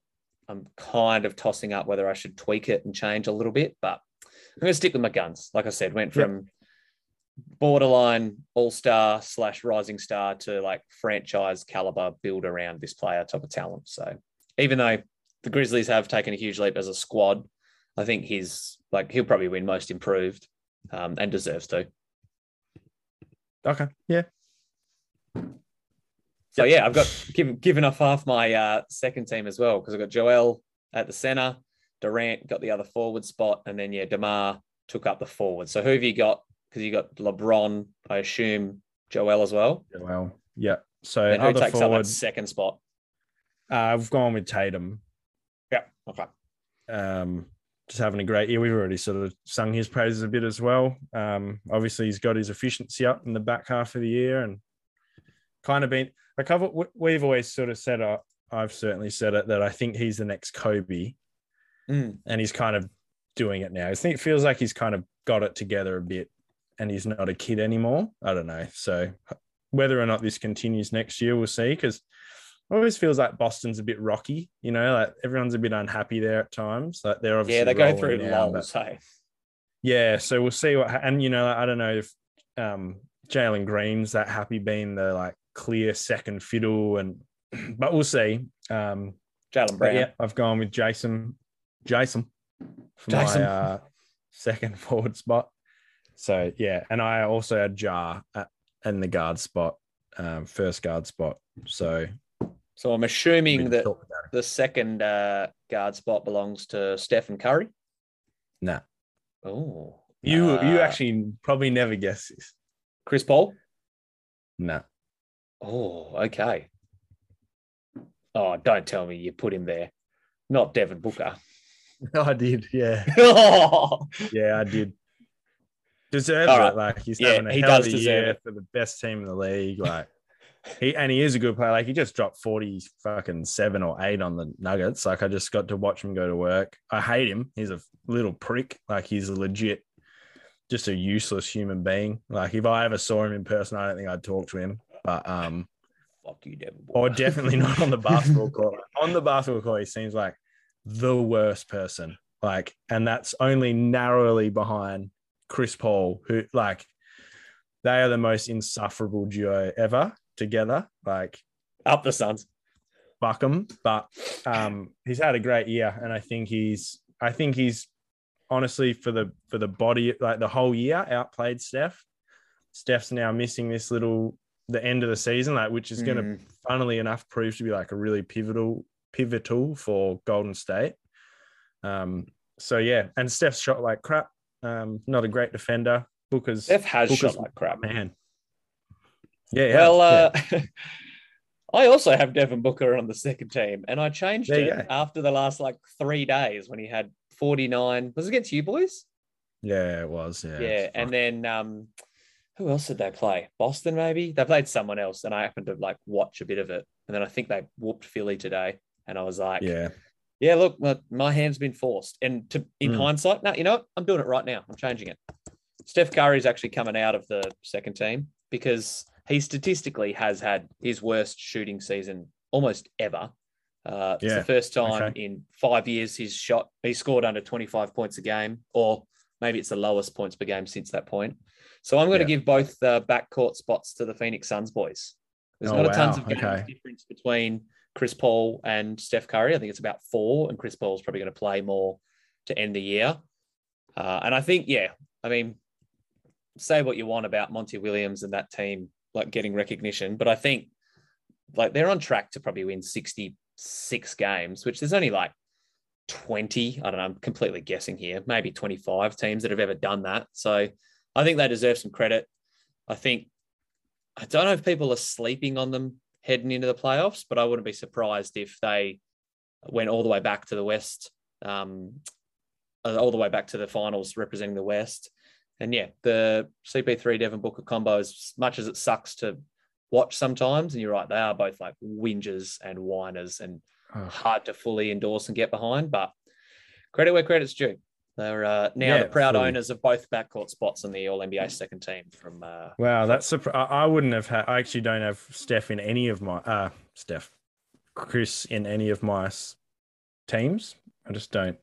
I'm kind of tossing up whether I should tweak it and change a little bit. But I'm going to stick with my guns. Like I said, went from yep. borderline all star slash rising star to like franchise caliber build around this player type of talent. So even though the Grizzlies have taken a huge leap as a squad, I think he's like he'll probably win most improved um, and deserves to. Okay. Yeah. So yeah, I've got given given off half my uh, second team as well because I've got Joel at the center, Durant got the other forward spot, and then yeah, Demar took up the forward. So who have you got? Because you got LeBron, I assume Joel as well. Joel, yeah. So And who other takes up that second spot? uh, I've gone with Tatum. Yeah. Okay. Um, just having a great year. We've already sort of sung his praises a bit as well. Um, obviously, he's got his efficiency up in the back half of the year and kind of been. I cover. we- We've always sort of said. Uh, I've certainly said it that I think he's the next Kobe, Mm. and he's kind of doing it now. I think it feels like he's kind of got it together a bit, and he's not a kid anymore. I don't know. So whether or not this continues next year, we'll see. Because it always feels like Boston's a bit rocky. You know, like everyone's a bit unhappy there at times. Like they're obviously Yeah, they go through now, lulls. Hey. yeah, so we'll see what. And you know, I don't know if um, Jalen Green's that happy being the like clear second fiddle, and but we'll see. Um, Jaylen Brown. yeah, I've gone with Jayson. Jayson for Jason. my uh, second forward spot. So yeah, and I also had Ja in the guard spot, um, first guard spot. So So I'm assuming that talk about it. the second uh, guard spot belongs to Stephen Curry. Nah, Oh, you you Uh, actually probably never guess this. Chris Paul. Nah, Oh, okay. Oh, don't tell me you put him there. Not Devin Booker. I did. Yeah, oh, yeah, I did. Deserves All right. it. Like he's Yeah, having a he hell does of a deserve year it. for the best team in the league. Like he and he is a good player. Like he just dropped forty fucking seven or eight on the Nuggets. Like I just got to watch him go to work. I hate him. He's a little prick. Like he's a legit, just a useless human being. Like if I ever saw him in person, I don't think I'd talk to him. But um, fuck you, Devin Booker. or definitely not on the basketball court. On the basketball court, he seems like the worst person. Like, and that's only narrowly behind Chris Paul, who like they are the most insufferable duo ever together. Like, Up the Suns. fuck them. But um, he's had a great year, and I think he's, I think he's honestly for the for the body like the whole year outplayed Steph. Steph's now missing this little the end of the season, like which is going to Mm. funnily enough prove to be like a really pivotal pivotal for Golden State. Um, so yeah, and Steph's shot like crap. Um, not a great defender. Booker's Steph has Booker's- shot like crap. man. Yeah, yeah. well, yeah. uh, I also have Devin Booker on the second team, and I changed There it after the last like three days when he had 49. Was it against you boys? yeah, it was. Yeah, Yeah. And then um, who else did they play? Boston, maybe? They played someone else, and I happened to like watch a bit of it. And then I think they whooped Philly today. And I was like, yeah, yeah, look, my, my hand's been forced. And to in Mm. hindsight, now you know what? I'm doing it right now. I'm changing it. Steph Curry's actually coming out of the second team because he statistically has had his worst shooting season almost ever. Uh, It's Yeah, the first time okay. in five years he's shot, he scored under 25 points a game, or maybe it's the lowest points per game since that point. So I'm going to give both the backcourt spots to the Phoenix Suns boys. There's Oh, not a tons of Okay. difference between Chris Paul and Steph Curry. I think it's about four, and Chris Paul's probably going to play more to end the year. Uh, and I think, yeah, I mean, say what you want about Monty Williams and that team, like getting recognition, but I think like they're on track to probably win 66 games, which there's only like 20. I don't know, I'm completely guessing here, maybe 25 teams that have ever done that. So I think they deserve some credit. I think, I don't know if people are sleeping on them heading into the playoffs, but I wouldn't be surprised if they went all the way back to the West, um, uh, all the way back to the finals representing the West. And yeah, the CP3 Devin Booker combo, as much as it sucks to watch sometimes, and you're right, they are both like whingers and whiners and Ugh. hard to fully endorse and get behind. But credit where credit's due. They're uh, now Yeah, the proud fully. owners of both backcourt spots on the All NBA second team from uh, Wow, that's surpri- I I wouldn't have had. I actually don't have Steph in any of my uh Steph, Chris in any of my teams. I just don't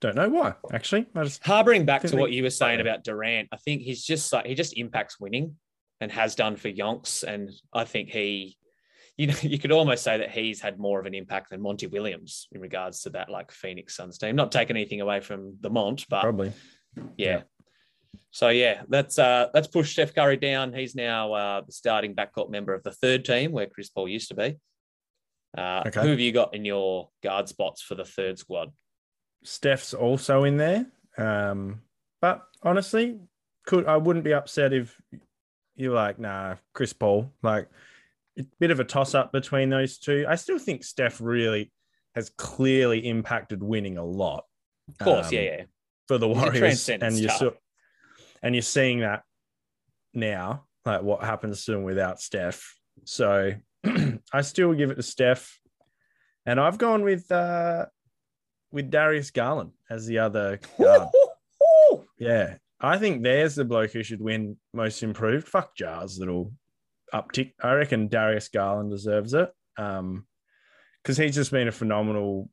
don't know why. Actually, I just Harboring back to what you were saying about Durant, I think he's just like he just impacts winning and has done for Yonks. And I think he, you know, you could almost say that he's had more of an impact than Monty Williams in regards to that like Phoenix Suns team. Not taking anything away from the Mont, but probably yeah. So yeah, that's uh that's pushed Steph Curry down. He's now uh the starting backcourt member of the third team where Chris Paul used to be. Uh, Okay. Who have you got in your guard spots for the third squad? Steph's also in there. Um, but honestly, could I wouldn't be upset if you're like, nah, Chris Paul. Like, a bit of a toss up between those two. I still think Steph really has clearly impacted winning a lot. Of course, um, yeah, yeah. For the Warriors, and you're so, and you're seeing that now, like what happens to them without Steph. So I still give it to Steph, and I've gone with uh with Darius Garland as the other guard. Yeah, I think there's the bloke who should win most improved. Fuck Ja's, little uptick. I reckon Darius Garland deserves it. Um, because he's just been a phenomenal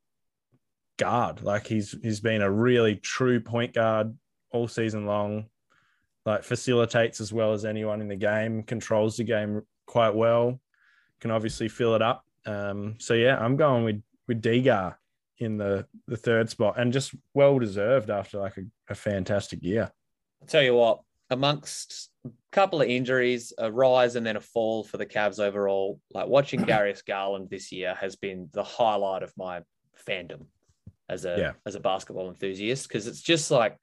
guard. Like he's he's been a really true point guard all season long. Like facilitates as well as anyone in the game, controls the game quite well. Can obviously fill it up. Um, so yeah, I'm going with with Degar in the the third spot, and just well deserved after like a, a fantastic year. I'll tell you what, amongst couple of injuries, a rise and then a fall for the Cavs overall, like watching Darius Garland this year has been the highlight of my fandom as a Yeah. as a basketball enthusiast because it's just like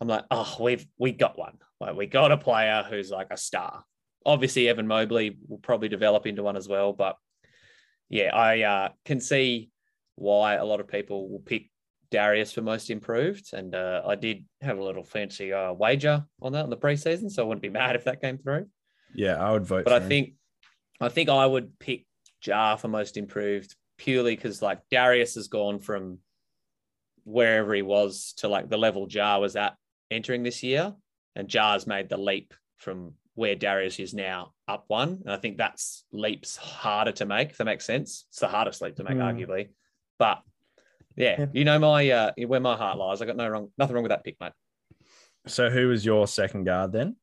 I'm like, oh, we've we got one. Like we got a player who's like a star. Obviously, Evan Mobley will probably develop into one as well, but yeah, I uh, can see why a lot of people will pick Darius for most improved, and uh, I did have a little fancy uh, wager on that in the preseason, so I wouldn't be mad if that came through. Yeah, I would vote. But for I him. think, I think I would pick Ja for most improved purely because like Darius has gone from wherever he was to like the level Ja was at entering this year, and Ja's made the leap from where Darius is now up one, and I think that's leaps harder to make. If that makes sense, it's the hardest leap to make, Hmm. arguably. But yeah, Yeah. you know my uh, where my heart lies. I got no wrong, nothing wrong with that pick, mate. so. Who was your second guard then?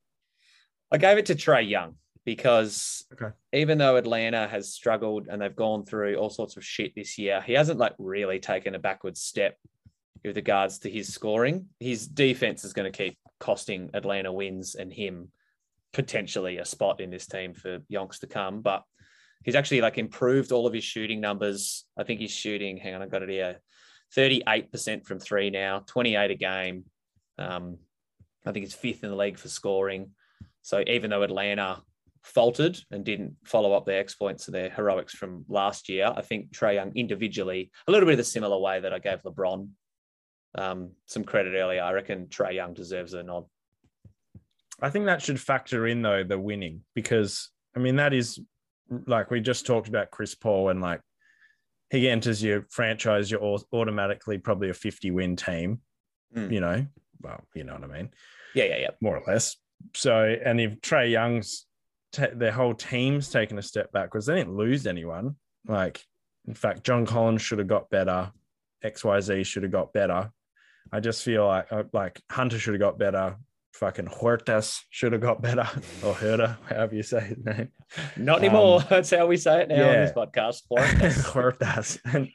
I gave it to Trae Young because Okay. even though Atlanta has struggled and they've gone through all sorts of shit this year, he hasn't like really taken a backward step with regards to his scoring. His defense is going to keep costing Atlanta wins and him potentially a spot in this team for yonks to come. But he's actually like improved all of his shooting numbers. I think he's shooting, hang on, I got it here, 38% from three now, 28 a game. Um, I think it's fifth in the league for scoring. So even though Atlanta faltered and didn't follow up their exploits or their heroics from last year, I think Trae Young individually, a little bit of the similar way that I gave LeBron um, some credit earlier. I reckon Trae Young deserves a nod. I think that should factor in though the winning because I mean that is like we just talked about Chris Paul and like he enters your franchise, you're automatically probably a 50 win team, Mm. you know. Well, you know what I mean, Yeah, yeah, yeah. more or less. So, and if Trae Young's ta their whole team's taken a step backwards, they didn't lose anyone. Like, in fact, John Collins should have got better. XYZ should have got better. I just feel like uh, like Hunter should have got better. Fucking Huertas should have got better, or Herta, however you say his name. Not Um, anymore. That's how we say it now on this podcast. Huertas. Huertas. And,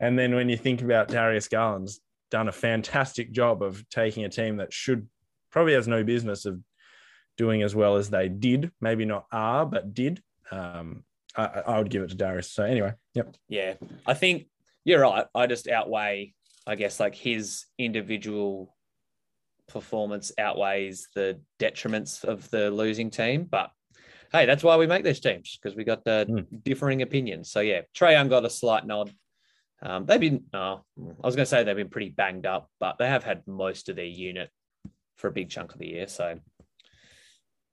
and then when you think about Darius Garland's done a fantastic job of taking a team that should probably has no business of doing as well as they did, maybe not are, but did. Um, I, I would give it to Darius. So anyway, yep. Yeah, I think you're right. I just outweigh, I guess, like his individual performance outweighs the detriments of the losing team. But hey, that's why we make these teams because we got the Mm. differing opinions. So yeah, Trae Young got a slight nod. Um, they've been, oh, I was going to say they've been pretty banged up, but they have had most of their unit for a big chunk of the year. So,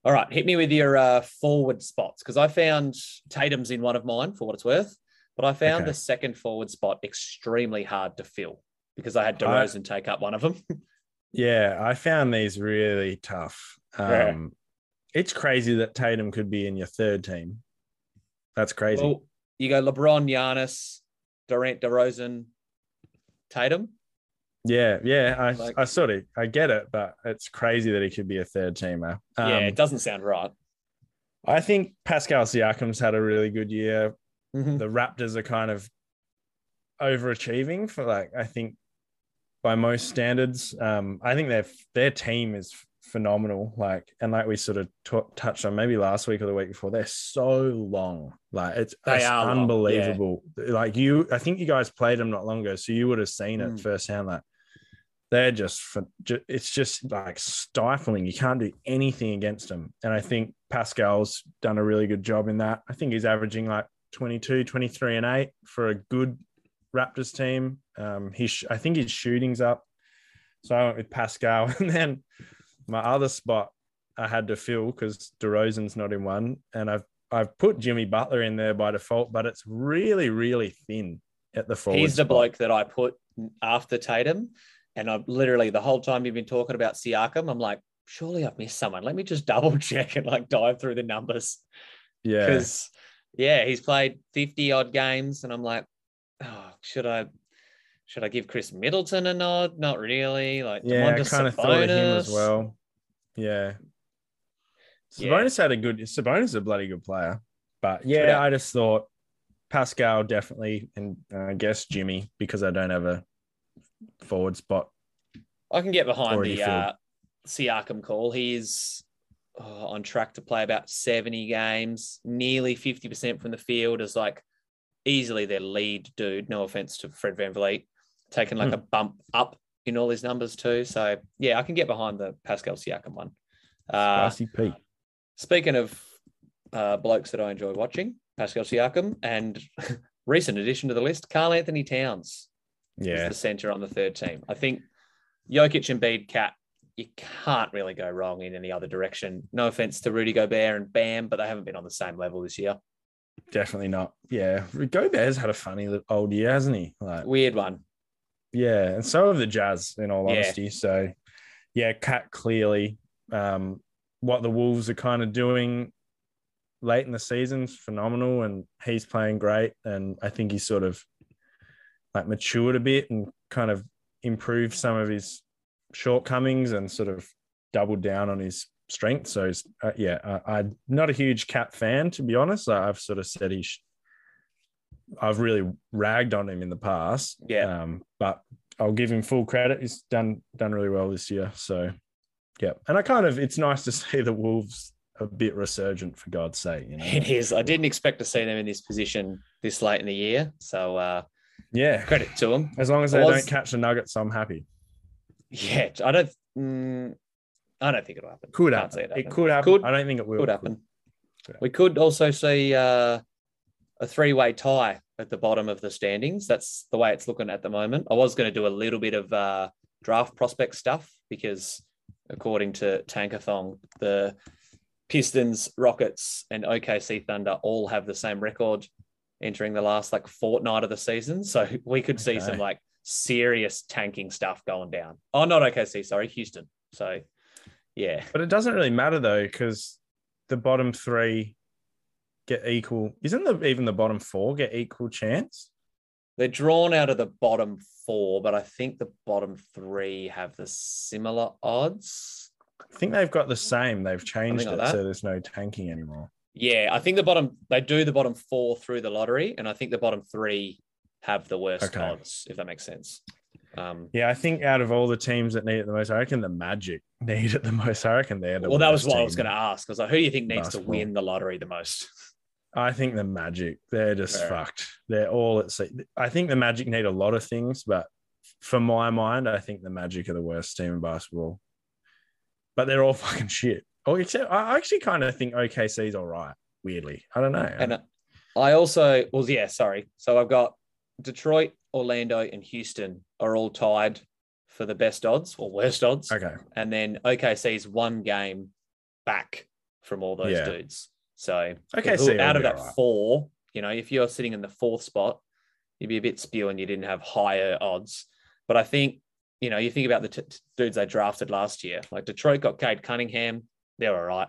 all right, hit me with your uh, forward spots because I found Tatum's in one of mine for what it's worth. But I found Okay. the second forward spot extremely hard to fill because I had I- DeRozan take up one of them. Yeah, I found these really tough. Um, Yeah. It's crazy that Tatum could be in your third team. That's crazy. well, you go LeBron, Giannis, Durant, DeRozan, Tatum. yeah, yeah. I, Like- I sort of I get it, but it's crazy that he could be a third teamer. yeah, Um, it doesn't sound right. I think Pascal Siakam's had a really good year. Mhm. The Raptors are kind of overachieving for like I think by most standards. Um, I think their their team is phenomenal. Like and like we sort of t- touched on maybe last week or the week before, they're so long. Like it's, They are unbelievable. Like you, I think you guys played them not long ago, so you would have seen it Mm. firsthand. Like they're just, it's just like stifling. You can't do anything against them. And I think Pascal's done a really good job in that. I think he's averaging like 22, 23 and 8 for a good Raptors team. Um, he sh- I think his shooting's up. So I went with Pascal. And then my other spot I had to fill because DeRozan's not in one. And I've I've put Jimmy Butler in there by default, but it's really, really thin at the forward. He's the spot. bloke that I put after Tatum. And I've literally the whole time you've been talking about Siakam, I'm like, surely I've missed someone. Let me just double check and like dive through the numbers. Yeah. Because yeah, he's played 50 odd games, and I'm like, oh, should I should I give Khris Middleton a nod? Not really. Like Yeah, I Domantas kind of thought of him as well. Yeah. Yeah. Sabonis had a good Sabonis is a bloody good player. But True yeah. I just thought Pascal definitely and I guess Jimmy because I don't have a forward spot. I can get behind the uh, Siakam call. He's oh, on track to play about 70 games, nearly 50% from the field as like easily their lead dude. No offense to Fred VanVleet, taking like Hmm. a bump up in all his numbers too. So yeah, I can get behind the Pascal Siakam one. Uh, Spicy Pete. Speaking of uh, blokes that I enjoy watching, Pascal Siakam and recent addition to the list, Karl Anthony Towns is Yeah. the center on the third team. I think Jokic and Bede, KAT, you can't really go wrong in any other direction. No offense to Rudy Gobert and Bam, but they haven't been on the same level this year. Definitely not. Yeah. Gobert's had a funny old year, hasn't he? Like Weird one. Yeah, and so have the Jazz, in all Yeah. honesty. So, yeah, KAT clearly um, what the Wolves are kind of doing late in the season's phenomenal, and he's playing great. And I think he's sort of like matured a bit and kind of improved some of his shortcomings and sort of doubled down on his strength. So, uh, yeah, I, I'm not a huge KAT fan, to be honest. I- I've sort of said he. Sh- I've really ragged on him in the past. Yeah. Um, but I'll give him full credit. He's done done really well this year. So yeah. And I kind of it's nice to see the Wolves a bit resurgent for God's sake, you know. It is. I didn't expect to see them in this position this late in the year. So uh, Yeah. credit to them. As long as they was- don't catch the nuggets, I'm happy. Yeah, I don't. Mm, I don't think it'll happen. Could happen. see It, happening. could happen. Could- I don't think it will. Could happen. Could. We could also see uh, a three-way tie at the bottom of the standings. That's the way it's looking at the moment. I was going to do a little bit of uh, draft prospect stuff because, according to Tankathon, the Pistons, Rockets, and OKC Thunder all have the same record entering the last like fortnight of the season. So we could see Okay. some like serious tanking stuff going down. Oh, not OKC, sorry, Houston. So yeah, But it doesn't really matter though, because the bottom three get equal. Isn't the even the bottom four get equal chance? They're drawn out of the bottom four, but I think the bottom three have the similar odds. I think they've got the same. They've changed like it that. so there's no tanking anymore. Yeah, I think the bottom they do the bottom four through the lottery, and I think the bottom three have the worst Okay. odds, if that makes sense. Um, Yeah, I think out of all the teams that need it the most, I reckon the Magic need it the most. I reckon they're the well, that was what I was going to ask. Because like, who do you think needs Basketball. to win the lottery the most? I think the Magic, they're just Fair. fucked. They're all at sea. I think the Magic need a lot of things, but for my mind, I think the Magic are the worst team in basketball. But they're all fucking shit. Oh, except I actually kind of think OKC's all right. Weirdly, I don't know. And I also, well, yeah, sorry. So I've got Detroit, Orlando, and Houston are all tied for the best odds or worst odds. okay, and then OKC is one game back from all those Yeah. dudes. So okay, so out of that alright. four, you know, if you're sitting in the fourth spot, you'd be a bit spewing you didn't have higher odds. But I think, you know, you think about the t- t- dudes they drafted last year, like Detroit got Cade Cunningham, they're all right.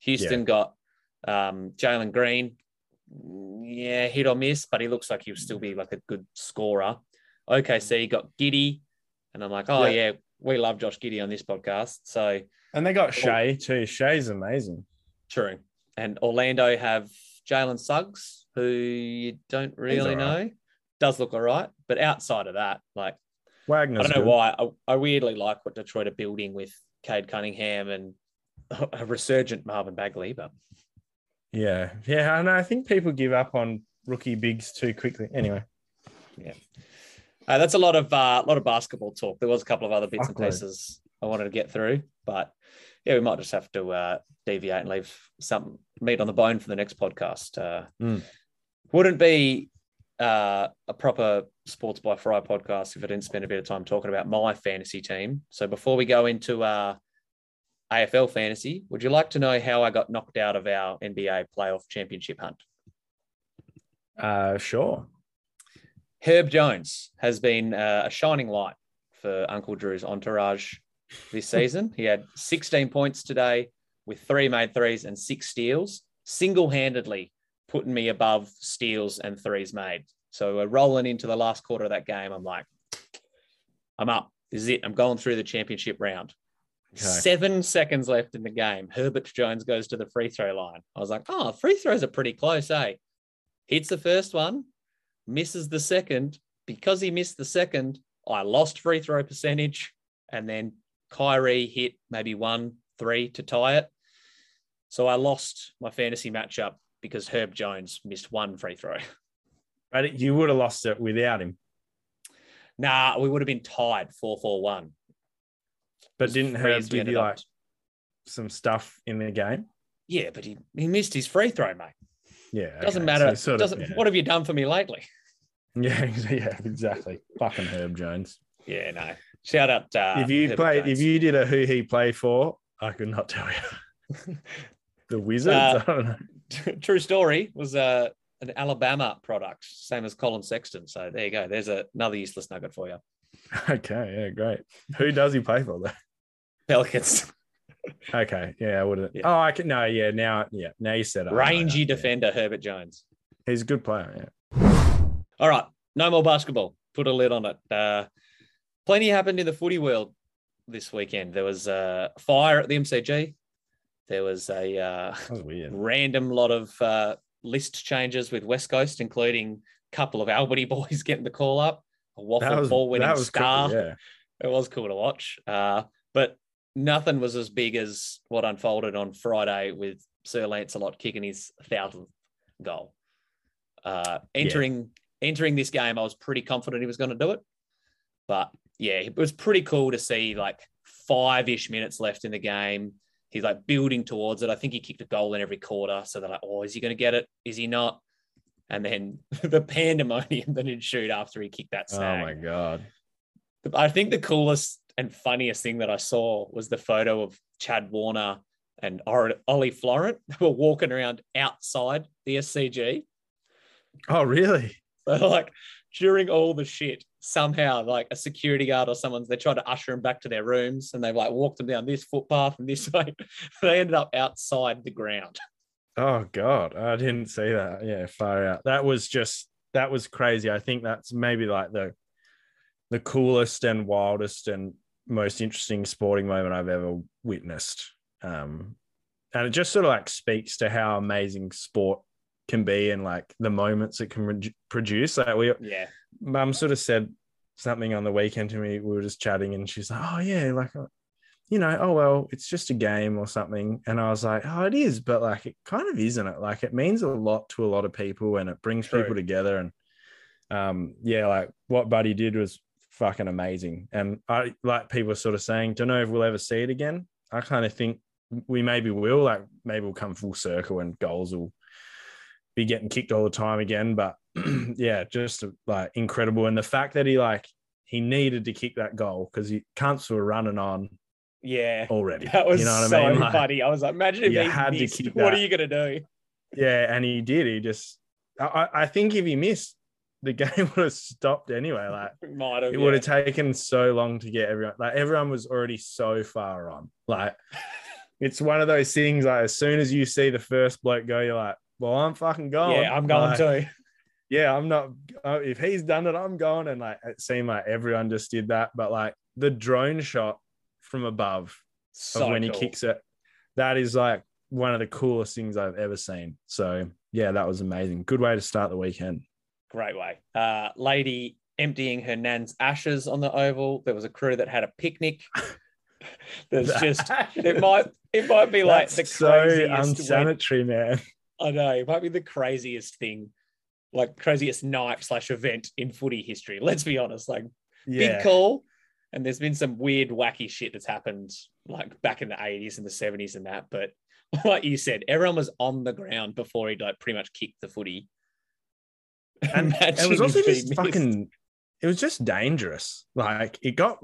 Houston got um, Jalen Green, yeah, hit or miss, but he looks like he'll still be mm. like a good scorer. OKC got Giddey, and I'm like, oh Yeah. yeah, we love Josh Giddey on this podcast. So and they got Shai too. Shai's amazing. true. And Orlando have Jalen Suggs, who you don't really all know. Does look all right, but outside of that, like Wagner's I don't know good. why. I, I weirdly like what Detroit are building with Cade Cunningham and a resurgent Marvin Bagley, but Yeah, yeah. And I think people give up on rookie bigs too quickly. Anyway, Uh, that's a lot of uh, lot of basketball talk. There was a couple of other bits and pieces I wanted to get through, but yeah, we might just have to uh, deviate and leave some meat on the bone for the next podcast. Uh, Mm. Wouldn't be uh, a proper Sports by Fry podcast if I didn't spend a bit of time talking about my fantasy team. So before we go into uh, AFL fantasy, would you like to know how I got knocked out of our NBA playoff championship hunt? Uh, sure. Herb Jones has been uh, a shining light for Uncle Drew's entourage this season. he had 16 points today with three made threes and six steals, single handedly putting me above steals and threes made. So we're rolling into the last quarter of that game. I'm like, I'm up. This is it. I'm going through the championship round. Okay. Seven seconds left in the game. Herbert Jones goes to the free throw line. I was like, oh, free throws are pretty close, eh? Hits the first one, misses the second. Because he missed the second, I lost free throw percentage. And then Kyrie hit maybe one, three to tie it. So I lost my fantasy matchup because Herb Jones missed one free throw. But you would have lost it without him. Nah, we would have been tied 4 4 1. But didn't Herb give you like some stuff in the game? Yeah, but he, he missed his free throw, mate. Yeah. Doesn't okay. matter. So sort Doesn't, yeah. What have you done for me lately? Yeah, yeah, exactly. Fucking Herb Jones. Yeah, no. Shout out. Uh, if you played, Jones. if you did a who he played for, I could not tell you. the Wizards. Uh, I don't know. True story was uh, an Alabama product, same as Collin Sexton. So there you go. There's a, another useless nugget for you. Okay, yeah, great. Who does he play for though? Pelicans, Okay, yeah, I would have. Yeah. Oh, I can. No, yeah, now, yeah, now you said it. Rangy yeah. defender Herbert Jones. He's a good player. Yeah. All right, no more basketball. Put a lid on it. Uh, plenty happened in the footy world this weekend. There was a fire at the MCG. There was a uh, was weird. random lot of uh, list changes with West Coast, including a couple of Albany boys getting the call up. A waffle was ball winning star. cool. Yeah. It was cool to watch. Uh, but nothing was as big as what unfolded on Friday with Sir Lancelot kicking his thousandth goal. Uh, entering entering this game, I was pretty confident he was going to do it. But yeah, it was pretty cool to see like five ish minutes left in the game. He's like building towards it. I think he kicked a goal in every quarter. So they're like, oh, is he going to get it? Is he not? And then the pandemonium that ensued after he kicked that Oh my god. I think the coolest and funniest thing that I saw was the photo of Chad Warner and Ollie Florent who were walking around outside the SCG. Oh really? So like during all the shit, somehow like a security guard or someone's they tried to usher them back to their rooms and they've like walked them down this footpath and this way. they ended up outside the ground. Oh god, I didn't see that. Yeah, far out. That was just that was crazy. I think that's maybe like the the coolest and wildest and most interesting sporting moment I've ever witnessed. Um, and it just sort of like speaks to how amazing sport can be and like the moments it can re- produce. Like we, Yeah. mum sort of said something on the weekend to me. We were just chatting, and she's like, "Oh yeah, like, uh, you know, oh well, it's just a game or something." And I was like, "Oh, it is," but like, it kind of isn't it? Like, it means a lot to a lot of people, and it brings True. people together. And um, yeah, like what Buddy did was fucking amazing. And I like people sort of saying, "Don't know if we'll ever see it again." I kind of think we maybe will. Like, maybe we'll come full circle, and goals will be getting kicked all the time again. But yeah, just like incredible. And the fact that he like he needed to kick that goal because he cunts were running on Yeah. already. That was you know what so I mean? Like, funny. I was like, imagine if you he had to missed. keep What are you gonna do? yeah, and he did. He just I I think if he missed, the game would have stopped anyway. Like Might have. it would yeah. have taken so long to get everyone like everyone was already so far on. Like it's one of those things like as soon as you see the first bloke go, you're like, well, I'm fucking going. Yeah, I'm going Like, too. yeah, I'm not. Uh, if he's done it, I'm going. And like, it seemed like everyone just did that. But like the drone shot from above So of when cool. he kicks it, that is like one of the coolest things I've ever seen. So yeah, that was amazing. Good way to start the weekend. Great way. Uh, lady emptying her nan's ashes on the oval. There was a crew that had a picnic. There's just it might it might be like That's the so craziest. when- unsanitary, man. I know it might be the craziest thing, like craziest night slash event in footy history. Let's be honest. Like Yeah, big call, And there's been some weird, wacky shit that's happened like back in the 80s and the 70s and that. But like you said, everyone was on the ground before he like pretty much kicked the footy. and it was also just missed. fucking it was just dangerous. Like it got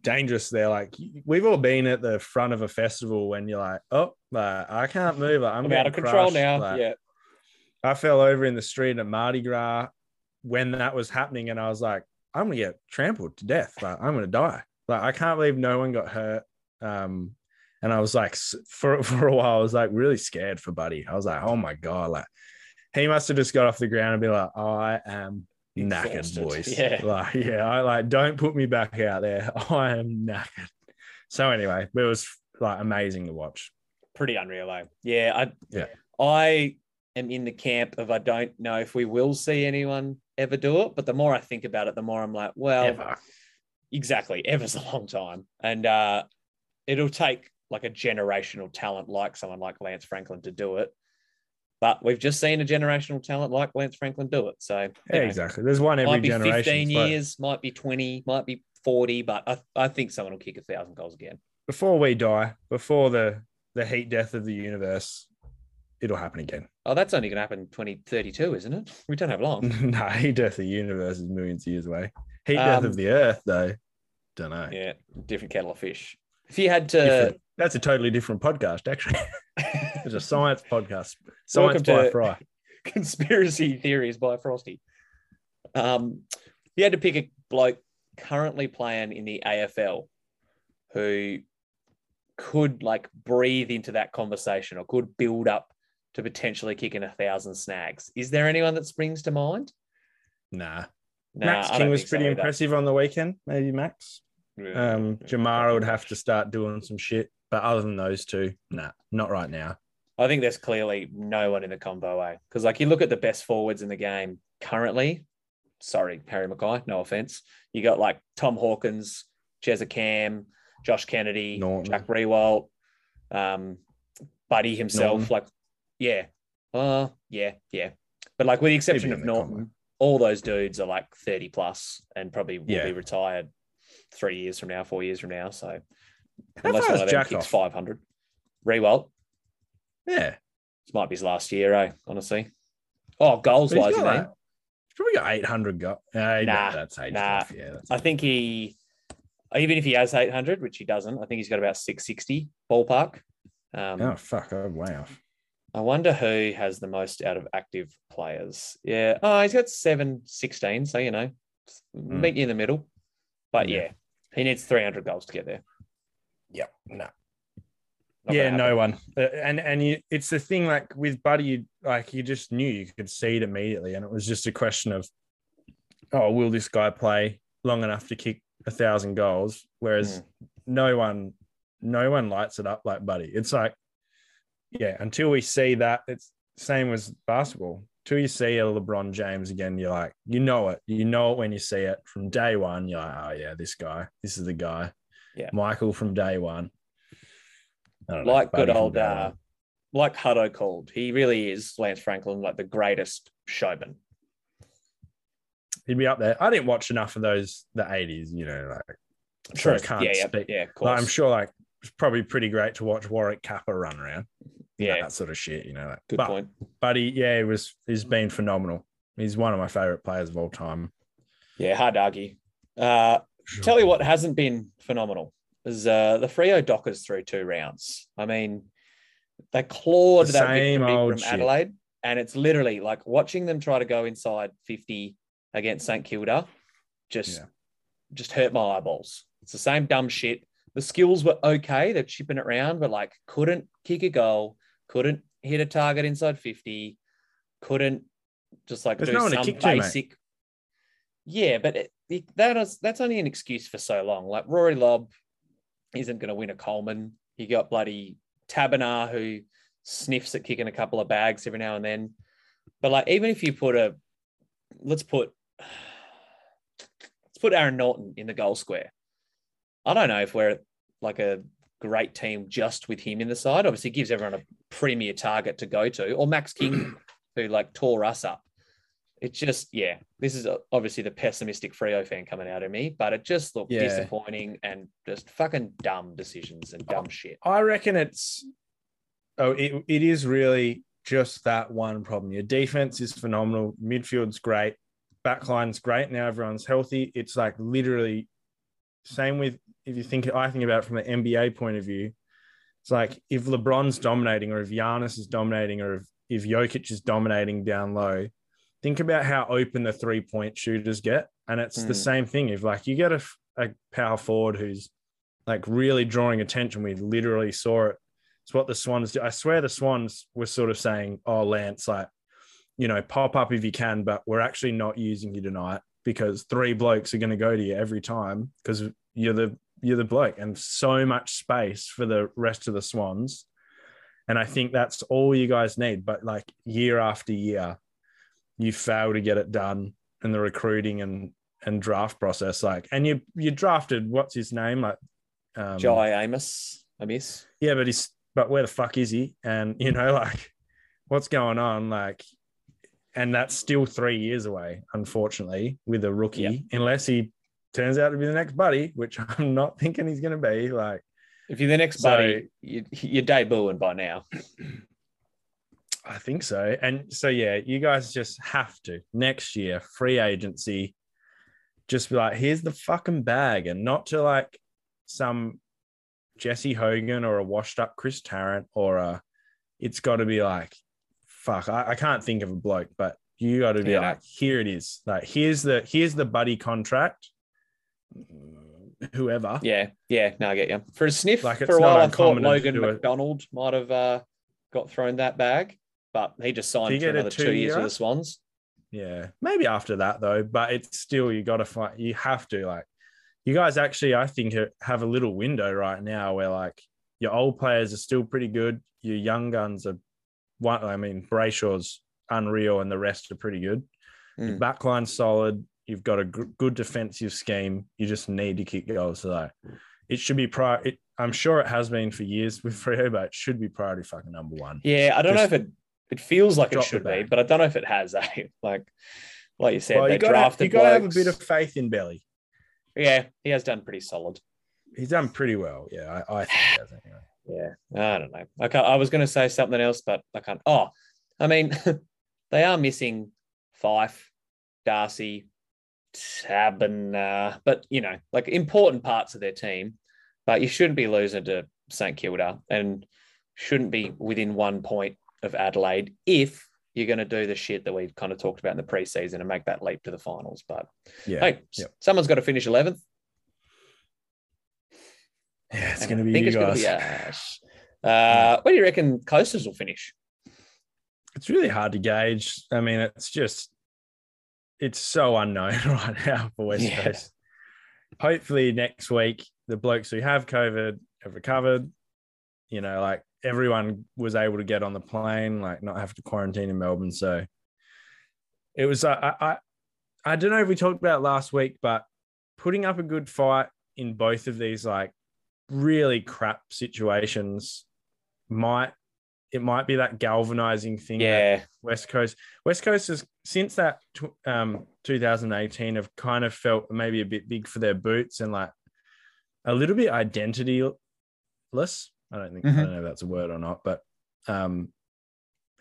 dangerous there. Like we've all been at the front of a festival when you're like oh like, i can't move. Like, i'm, I'm out of getting control now. Like, yeah. i fell over in the street at mardi gras when that was happening and i was like i'm gonna get trampled to death. Like i'm gonna die. Like i can't believe no one got hurt. Um and i was like for, for a while i was like really scared for buddy. I was like oh my god like he must have just got off the ground and be like i am knackered Exhausted. boys Yeah. like yeah i like don't put me back out there i am knackered so anyway it was like amazing to watch Pretty unreal, though. Yeah. I, Yeah. I am in the camp of I don't know if we will see anyone ever do it. But the more I think about it, the more I'm like, well, ever exactly. Ever's a long time. And uh, it'll take like a generational talent like someone like Lance Franklin to do it. But we've just seen a generational talent like Lance Franklin do it. So, yeah, know, exactly there's one every might be generation 15 but years, might be 20, might be 40, but I, I think someone will kick a thousand goals again. before we die before the the heat death of the universe it'll happen again Oh, that's only going to happen 2032, isn't it? We don't have long. no heat death of the universe is millions of years away heat death Um, of the earth though don't know yeah, different kettle of fish. If you had to, Different- that's a totally different podcast actually. It's a science podcast. Science by to- fry. Conspiracy theories by Frosty. Um, if you had to pick a bloke currently playing in the AFL who could like breathe into that conversation or could build up to potentially kicking a thousand snags, is there anyone that springs to mind? nah. Nah, max king was so pretty either. impressive on the weekend. Maybe max Yeah, um yeah, Jamarra would have to start doing some shit but other than those two nah not right now I think there's clearly no one in the combo, eh? Because like you look at the best forwards in the game currently. Sorry, Harry McKay, no offense. You got like Tom Hawkins, Jezza Cam, Josh Kennedy, Naughton. Jack Riewoldt, um, Buddy himself. Naughton. Like, yeah, uh, yeah, yeah. But like with the exception of the Naughton, combo. all those dudes are like 30 plus and probably will Yeah. be retired three years from now, four years from now. So How unless one of them kicks 500. Riewoldt, yeah this might be his last year, eh? Honestly. Oh, goals wise, you mean? like- he's probably got 800 go nah, Nah, that's age nah. off, yeah I think he, even if he has 800, which he doesn't, I think he's got about 660 ballpark. Um, oh fuck oh wow I wonder who has the most out of active players. Yeah. Oh, he's got 716. So, you know, meet you in the middle. But Yeah. yeah, he needs 300 goals to get there. Yep. No. Not yeah, no one. Uh, And and you, it's the thing like with Buddy, you, like you just knew you could see it immediately, and it was just a question of, oh, will this guy play long enough to kick a thousand goals? Whereas Mm. no one, no one lights it up like Buddy. It's like, yeah, until we see that, it's same as basketball. Till you see a LeBron James again, you're like, you know it. You know it when you see it from day one. You're like, oh yeah, this guy, this is the guy. Yeah. Michael from day one. Don't know, Like good old, uh, one. like Hutto called. He really is Lance Franklin, like the greatest showman. he'd be up there. I didn't watch enough of those the eighties, you know, like so True. I can't yeah, yeah, speak. yeah, of Like, course. I'm sure like it's probably pretty great to watch Warwick Capper run around. Yeah, that sort of shit, you know. Like, good but, point. But he, yeah, he was he's been phenomenal. He's one of my favorite players of all time. Yeah, hard to argue. Uh, tell you what hasn't been phenomenal is uh, the Freo Dockers through two rounds. I mean, they clawed The that victory from shit. Adelaide, and it's literally like watching them try to go inside 50 against St Kilda just Yeah. just hurt my eyeballs. It's the same dumb shit. The skills were okay, they're chipping it around, but like couldn't kick a goal, couldn't hit a target inside 50, couldn't just like There's do no some kick to, basic. yeah, but it, it- that is that's only an excuse for so long. Like Rory Lobb isn't going to win a Coleman. You got bloody Taberner who sniffs at kicking a couple of bags every now and then. But like, even if you put a, let's put, let's put Aaron Naughton in the goal square. I don't know if we're like a great team just with him in the side. Obviously, gives everyone a premier target to go to, or Max King, who like tore us up. It's just, yeah, this is uh, obviously the pessimistic Freo fan coming out of me, but it just looked Yeah. disappointing and just fucking dumb decisions and dumb shit. I reckon it's oh, it, it is really just that one problem. Your defense is phenomenal, midfield's great, backline's great. Now everyone's healthy. It's like literally same with if you think I think about it from the NBA point of view. It's like if LeBron's dominating, or if Giannis is dominating, or if, if Jokic is dominating down low, think about how open the three point shooters get. And it's the Mm. same thing. If like you get a power forward who's like really drawing attention, we literally saw it. It's what the Swans do. I swear the Swans were sort of saying, oh, Lance, like, you know, pop up if you can, but we're actually not using you tonight because three blokes are going to go to you every time because you're the you're the bloke and so much space for the rest of the Swans. And I think that's all you guys need. But like year after year, you fail to get it done in the recruiting and and draft process. Like, and you you drafted what's his name? Like um, Jye Amiss, I miss. yeah, but he's but where the fuck is he? And you know, like, what's going on? Like, and that's still three years away, unfortunately, with a rookie, Yeah. unless he turns out to be the next buddy, which I'm not thinking he's going to be. Like, If you're the next So- buddy, you, you're debuting by now. I think so. And so, yeah, you guys just have to next year, free agency, just be like, here's the fucking bag, and not to like some Jesse Hogan or a washed up Chris Tarrant or a, it's got to be like, fuck, I, I can't think of a bloke, but you got to be Yeah. like, here it is. Like, here's the, here's the buddy contract, whoever. Yeah, yeah, no, I get you. For a sniff, Like, for a while, I thought Logan. McDonald might have uh, got thrown that bag, but he just signed for another two years with the Swans. Yeah, maybe after that though, but it's still you got to fight. You have to like, you guys actually, I think, have a little window right now where like your old players are still pretty good, your young guns are one. I mean, Brayshaw's unreal, and the rest are pretty good. Your Mm. backline's solid. You've got a g- good defensive scheme. You just need to kick goals. So like, it should be pri It, I'm sure it has been for years with Freo, but it should be priority fucking number one. Yeah, I don't know if it it feels like it should be, but I don't know if it has. Eh? Like, like you said, well, they you got to drafted you got to have a bit of faith in Belly. Yeah, he has done pretty solid. He's done pretty well. Yeah, I, I think he has anyway. Yeah, I don't know. I can't, I was going to say something else, but I can't. Oh, I mean, they are missing Fyfe, Darcy, Taberner, but you know, like important parts of their team. But you shouldn't be losing to St Kilda and shouldn't be within one point of Adelaide if you're going to do the shit that we've kind of talked about in the preseason and make that leap to the finals. But Yeah. hey, Yep. someone's got to finish 11th. Yeah, it's going to be you guys. be Ash. Uh, where do you reckon Coasters will finish? It's really hard to gauge. I mean, it's just, it's so unknown right now for West Yeah. Coast. Hopefully next week, the blokes who have COVID have recovered. You know, like everyone was able to get on the plane, like not have to quarantine in Melbourne. So it was, uh, I, I, I don't know if we talked about last week, but putting up a good fight in both of these like really crap situations might it might be that galvanizing thing Yeah, West Coast West Coast has since that um 2018 have kind of felt maybe a bit big for their boots and like a little bit identityless. I don't think I Mhm. don't know if that's a word or not, but um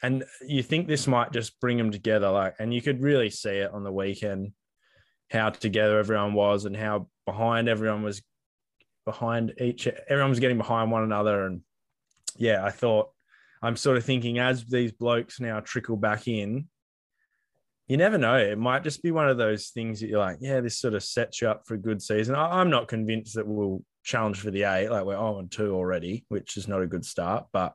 and you think this might just bring them together like and you could really see it on the weekend how together everyone was and how behind everyone was behind each everyone was getting behind one another and yeah i thought i'm sort of thinking as these blokes now trickle back in you never know it might just be one of those things that you're like yeah this sort of sets you up for a good season I, i'm not convinced that we'll challenge for the eight like we're 0 and 2 already which is not a good start but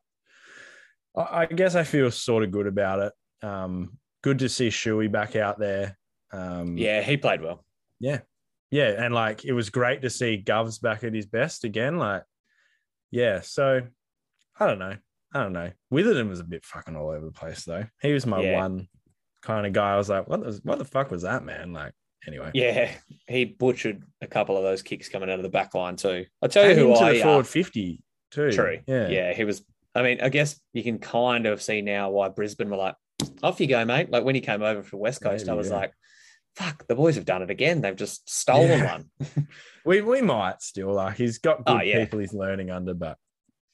i, I guess i feel sort of good about it um good to see Shuey back out there um yeah, he played well. yeah. Yeah. And like it was great to see Govs back at his best again. Like, yeah. So I don't know. I don't know. Witherden was a bit fucking all over the place though. He was my Yeah. one kind of guy. I was like, what the, what the fuck was that, man? Like, anyway. Yeah, he butchered a couple of those kicks coming out of the back line too. I'll tell you And who into I the uh, forward 50 too. True. Yeah. Yeah, he was. I mean, I guess you can kind of see now why Brisbane were like, off you go, mate. Like when he came over from West Coast, Maybe, I was yeah. like, fuck, the boys have done it again. They've just stolen Yeah. one. We we might still like he's got good Oh, yeah. people he's learning under, but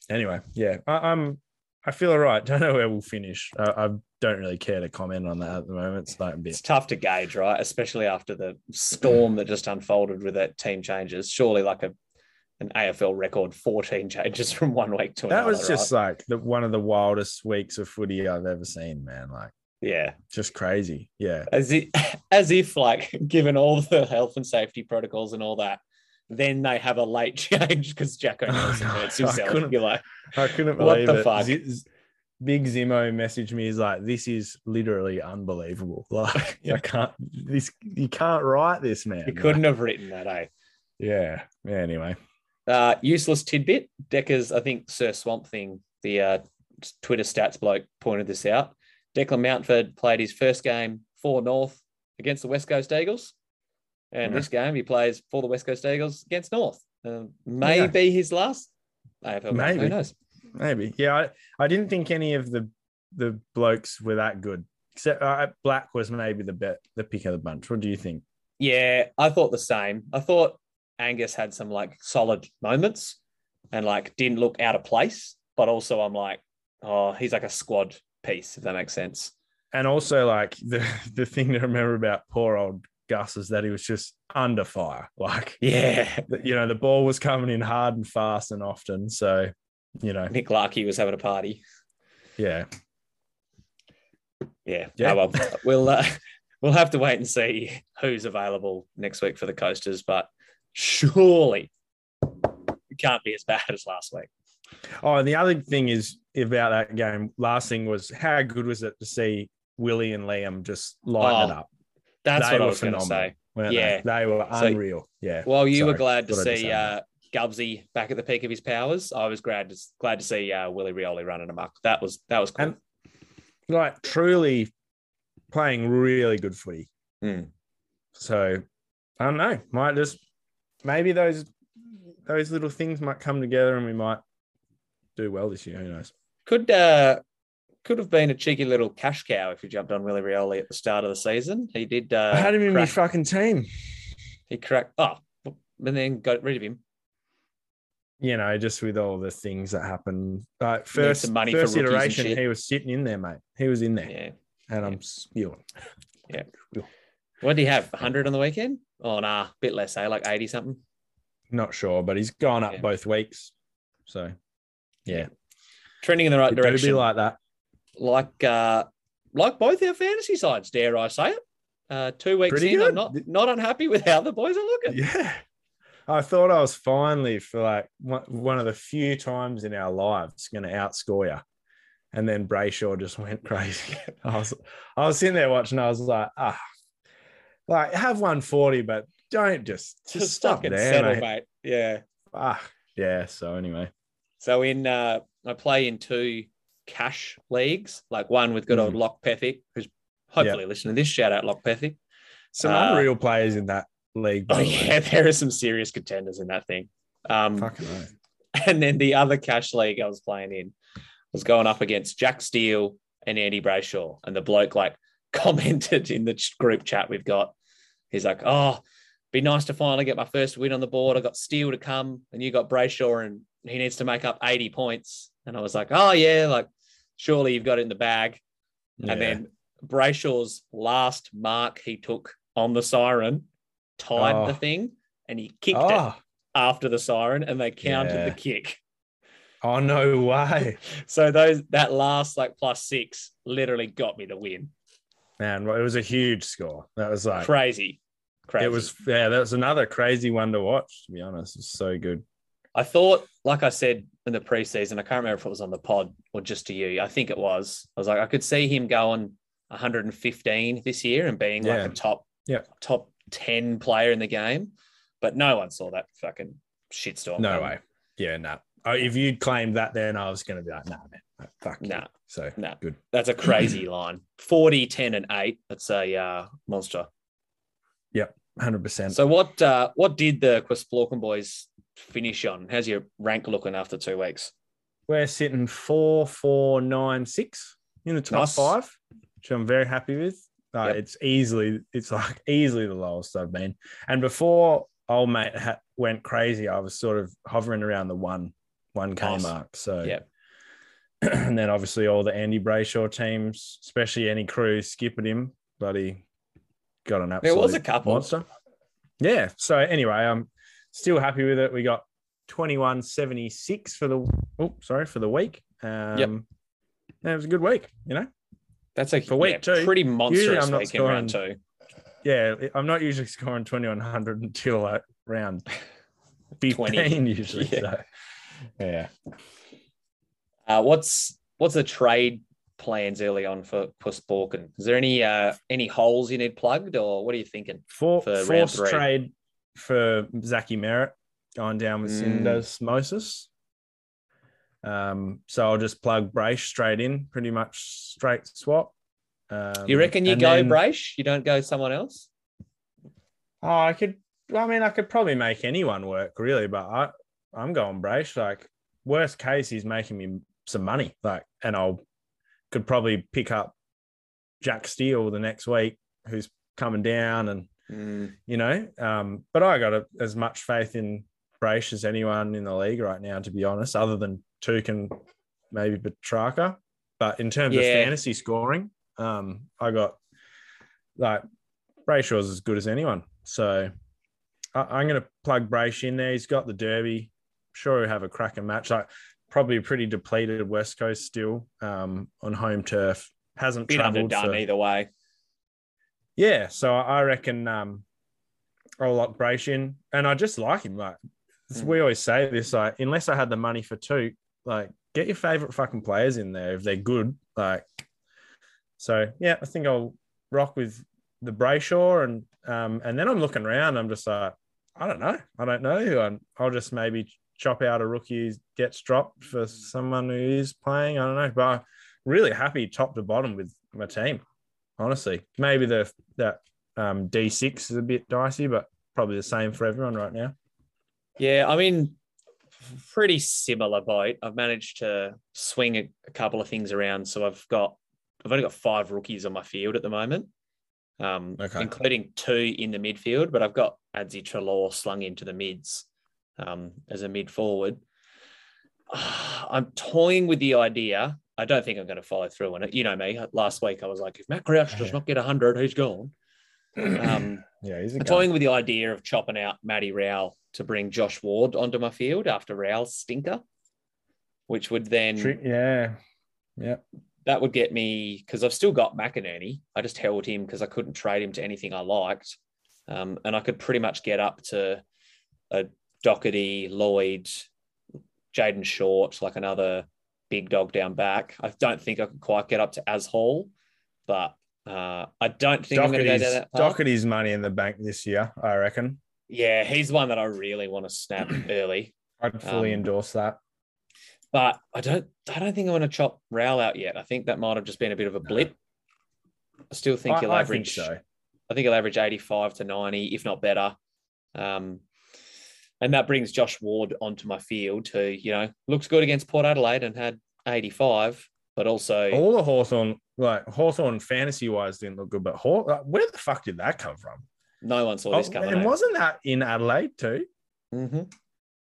anyway, yeah, I, I'm I feel all right. Don't know where we'll finish. I, I don't really care to comment on that at the moment. It's like a It's tough to gauge, right? Especially after the storm that just unfolded with that team changes. Surely like a an AFL record 14 changes from one week to That another. That was just like the, one of the wildest weeks of footy I've ever seen, man. Like yeah. just crazy. Yeah. As if, as if like given all the health and safety protocols and all that, then they have a late change because Jacko Nelson no, hurts I himself. couldn't- You're like, I couldn't believe What the it. fuck? Z- Big Zimo messaged me. He's like, "This is literally unbelievable. Like, I can't. This you can't write this, man. you couldn't have written that, eh? Yeah. Yeah. Anyway. Uh, useless tidbit. Decker's, I think Sir Swamp Thing, the uh, Twitter stats bloke, pointed this out. Declan Mountford played his first game for North against the West Coast Eagles. And Yeah. this game he plays for the West Coast Eagles against North. Uh, may Yeah. his last AFL. Maybe. Who knows? Maybe. Yeah. I, I didn't think any of the the blokes were that good. Except uh, Black was maybe the bet the pick of the bunch. What do you think? Yeah, I thought the same. I thought Angus had some like solid moments and like didn't look out of place, but also I'm like, oh, he's like a squad piece, if that makes sense. And also, like the the thing to remember about poor old Gus is that he was just under fire. Like Yeah. you know, the ball was coming in hard and fast and often. So, you know, Nick Larkey was having a party. yeah. Yeah. Yeah. Oh, well, we'll uh, we'll have to wait and see who's available next week for the coasters, but surely it can't be as bad as last week. Oh, and the other thing is about that game. Last thing was how good was it to see Willie and Liam just light it Oh, up? That's They what I was going to say. Yeah. they? they were So- unreal. yeah. Well, you were glad to thought I just see uh, Gubsy back at the peak of his powers. I was glad to glad to see uh, Willie Rioli running amok. That was that was cool. And- like truly playing really good footy. Mm. So I don't know. Might just maybe those those little things might come together and we might do well this year. Who knows? Could uh, could have been a cheeky little cash cow if you jumped on Willie Rioli at the start of the season. He did. Uh, I had him in my fucking team. He cracked. Oh, and then got rid of him. You know, just with all the things that happened. Like first, money first iteration, he was sitting in there, mate. He was in there, Yeah. and I'm spewing. Yeah. What did he have? 100 on the weekend? Oh, nah, a bit less, eh? Like 80 something. Not sure, but he's gone up Yeah. both weeks. So yeah, Trending in the right it do be direction. like that. Like uh like both our fantasy sides, dare I say it. Uh two weeks Pretty in, I'm not not unhappy with how the boys are looking. Yeah. I thought I was finally for like one of the few times in our lives going to outscore you. And then Brayshaw just went crazy. I was I was sitting there watching. I was like, ah, like have 140, but don't just just, Just stop there, settle, mate. mate. Yeah. Ah, yeah. So anyway, So in uh I play in two cash leagues, like one with good old Mm. Lock Pethick, who's hopefully listening to this. Shout out Lock Pethick. some Uh, unreal players in that league. Oh yeah, there are some serious contenders in that thing. Um Fucking right. and then the other cash league I was playing in was going up against Jack Steele and Andy Brayshaw. And the bloke like commented in the group chat we've got, he's like, Oh, be nice to finally get my first win on the board. I got Steele to come and you got Brayshaw and he needs to make up 80 points. And I was like, Oh yeah, like surely you've got it in the bag. Yeah. And then Brayshaw's last mark he took on the siren tied Oh. the thing and he kicked it oh, after the siren and they counted Yeah. the kick. oh no way, So those that last like plus six literally got me the win. man! It was a huge score. That was like Crazy. Crazy. It was yeah, that was another crazy one to watch, to be honest. It's so good. I thought, like I said in the preseason, I can't remember if it was on the pod or just to you. I think it was. I was like, I could see him going 115 this year and being Yeah. like a top, Yeah. top 10 player in the game. But no one saw that fucking shitstorm. No coming. way. Yeah, no. Oh, if you'd claimed that then I was gonna be like, nah, man. no, Fuck you. Nah. So Nah. good. That's a crazy line. 40, 10, and 8. That's a uh, monster. Hundred percent. So what uh, what did the Quisplauchan boys finish on? How's your rank looking after two weeks? We're sitting four, four, nine, six in the top Nice. five. which I'm very happy with. Uh, Yep. It's easily, it's like easily the lowest I've been. And before old mate ha- went crazy, I was sort of hovering around the one, one K Nice. mark. So, Yep. and then obviously all the Andy Brayshaw teams, especially any crew, skipping him, but he got an absolute There was a couple. monster. Yeah. So anyway, I'm still happy with it. We got 2176 for the oh sorry for the week. Um yeah, it was a good week, you know. That's a For week yeah, two, pretty monstrous I'm not week in round scoring- two. Yeah, I'm not usually scoring 2100 until like round 15 20. usually. Yeah. So yeah. Uh, what's what's the trade plans early on for Puss Borkin? Is there any uh, any holes you need plugged, or what are you thinking? For, For forced three. trade for Zachy Merrett going down with Mm. syndesmosis. Um, so I'll just plug Brace straight in, pretty much straight swap. Um, You reckon you go then- Brace? You don't go someone else? Oh, I could. I mean, I could probably make anyone work, really, but I, I'm going Brace. Like worst case, he's making me some money. Like, and I'll could probably pick up Jack Steele the next week, who's coming down, and Mm, you know. Um, but I got a, as much faith in Brace as anyone in the league right now, to be honest, other than Touk and maybe Petracca. But in terms Yeah. of fantasy scoring, um, I got like Brayshaw's as good as anyone. So I, I'm going to plug Brace in there. He's got the Derby. Sure, he'll have a cracking match. Like probably a pretty depleted West Coast still um, on home turf. Hasn't travelled underdone for- either way. Yeah, so I reckon um, I'll lock Brace in, and I just like him. Like Mm. we always say this, like unless I had the money for two, like get your favorite fucking players in there if they're good. Like, so yeah, I think I'll rock with the Brayshaw, and um, and then I'm looking around. I'm just like, I don't know, I don't know who. I'm, I'll just maybe chop out a rookie who gets dropped for someone who is playing. I don't know, but I'm really happy top to bottom with my team honestly. Maybe the that um, D6 is a bit dicey, but probably the same for everyone right now. Yeah, I mean, pretty similar boat. I've managed to swing a, a couple of things around, so I've got I've only got five rookies on my field at the moment, um, Okay. including two in the midfield. But I've got Adzi Treloar slung into the mids um, as a mid forward. I'm toying with the idea. I don't think I'm going to follow through on it. You know me. Last week I was like, if Matt Crouch does not get 100, he's gone. Um, Yeah, he's a I'm gun. toying with the idea of chopping out Matty Rowell to bring Josh Ward onto my field after Rowell's stinker, which would then Tri- yeah, yeah. that would get me because I've still got McInerney. I just held him because I couldn't trade him to anything I liked, um, and I could pretty much get up to a Docherty, Lloyd, Jayden Short, like another big dog down back. I don't think I could quite get up to As Hall, but uh, I don't think I'm going to go Docherty's, down that path. Docherty's money in the bank this year, I reckon. Yeah, he's one that I really want to snap early. I'd fully Um, endorse that. But I don't I don't think I want to chop Rowell out yet. I think that might have just been a bit of a blip. I still think I, he'll I average think so. I think he'll average 85 to 90, if not better. Um, and that brings Josh Ward onto my field who, you know, looks good against Port Adelaide and had 85, but also All the Hawthorn, like Hawthorn fantasy wise, didn't look good, but Haw- like, where the fuck did that come from? no one saw this Oh, coming. and eh? wasn't that in Adelaide too? Mhm.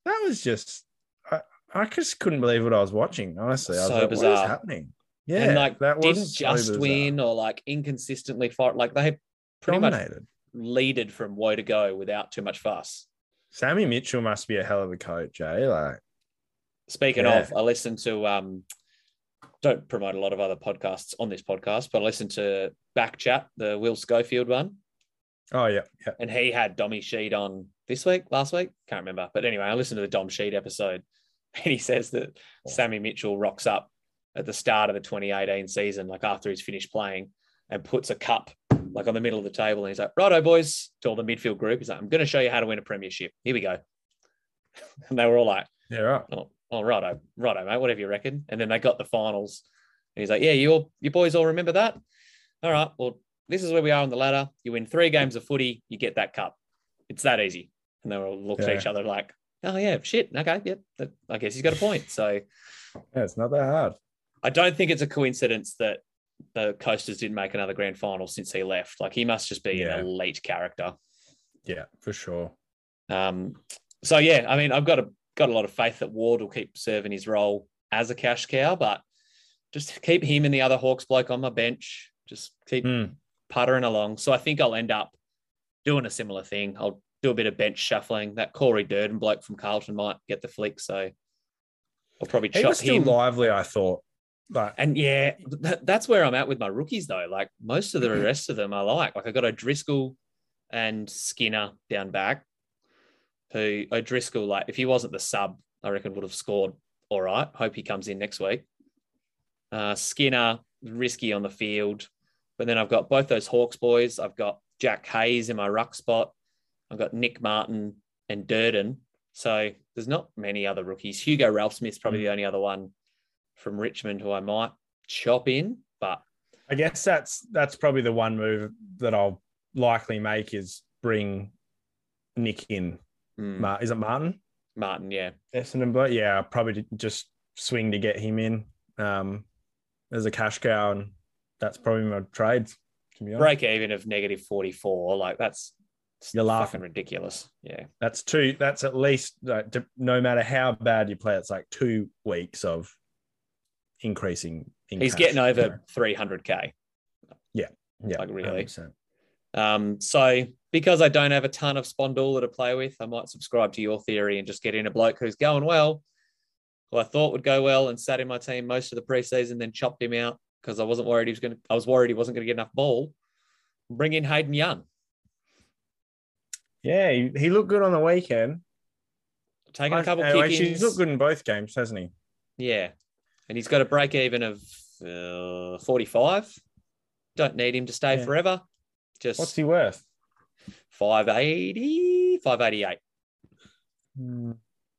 That was just, I, I just couldn't believe what I was watching. Honestly, I was So like, what is happening? Yeah, and like that didn't so just bizarre. win or like inconsistently fight. Like they pretty much Dominated. leaded from woe to go without too much fuss. Sammy Mitchell must be a hell of a coach, eh? Like, Speaking Yeah. of, I listened to um don't promote a lot of other podcasts on this podcast, but I listened to Back Chat, the Will Schofield one, oh yeah, yeah. and he had Dommy Sheed on this week, last week, can't remember. But anyway, I listened to the Dom Sheed episode, and he says that Sammy Mitchell rocks up at the start of the 2018 season, like after he's finished playing, and puts a cup like on the middle of the table, and he's like, "Righto, boys," to all the midfield group. He's like, "I'm going to show you how to win a premiership. Here we go." and they were all like. Yeah, right. oh, oh righto, righto, mate, whatever you reckon. And then they got the finals. And he's like, Yeah, you all you boys all remember that? All right, well, this is where we are on the ladder. You win three games of footy, you get that cup. It's that easy. And they were all looked at each other like, Oh yeah, shit. Okay, yep. that- I guess he's got a point. So Yeah, it's not that hard. I don't think it's a coincidence that the Coasters didn't make another grand final since he left. Like he must just be Yeah. an elite character. Yeah, for sure. Um, so yeah, I mean, I've got a got a lot of faith that Ward will keep serving his role as a cash cow, but just keep him and the other Hawks bloke on my bench. Just keep Mm. puttering along. So I think I'll end up doing a similar thing. I'll do a bit of bench shuffling. That Corey Durdin bloke from Carlton might get the flick, so I'll probably He chop was still him. lively, I thought. But And yeah, that, that's where I'm at with my rookies though. Like most of the Mm-hmm. rest of them I like. Like I got O'Driscoll and Skinner down back. Who O'Driscoll, like if he wasn't the sub, I reckon would have scored all right. Hope he comes in next week. Uh, Skinner, risky on the field. But then I've got both those Hawks boys. I've got Jack Hayes in my ruck spot. I've got Nick Martin and Durdin. So there's not many other rookies. Hugo Ralphsmith's probably the only other one from Richmond who I might chop in, but I guess that's that's probably the one move that I'll likely make is bring Nick in. mm, Mar- is it Martin? Martin, yeah. Essendon bloke? Yeah, I'll probably just swing to get him in um, as a cash cow, and that's probably my trades. To be honest, Break even of negative 44. Like that's You're laughing. ridiculous. Yeah. that's two. That's at least like, no matter how bad you play, it's like two weeks increasing. In He's cash, getting over 300K. Yeah, yeah, like really. 100%. Um, so because I don't have a ton of Spondula to play with, I might subscribe to your theory and just get in a bloke who's going well, who I thought would go well and sat in my team most of the preseason, then chopped him out because I wasn't worried he was going to. I was worried he wasn't going to get enough ball. Bring in Hayden Young, Yeah, he, he looked good on the weekend. taking a couple Anyway, kick-ins. He's looked good in both games, hasn't he? Yeah, and he's got a break even of uh, 45. Don't need him to stay Yeah. forever. Just What's he worth? 580, 588.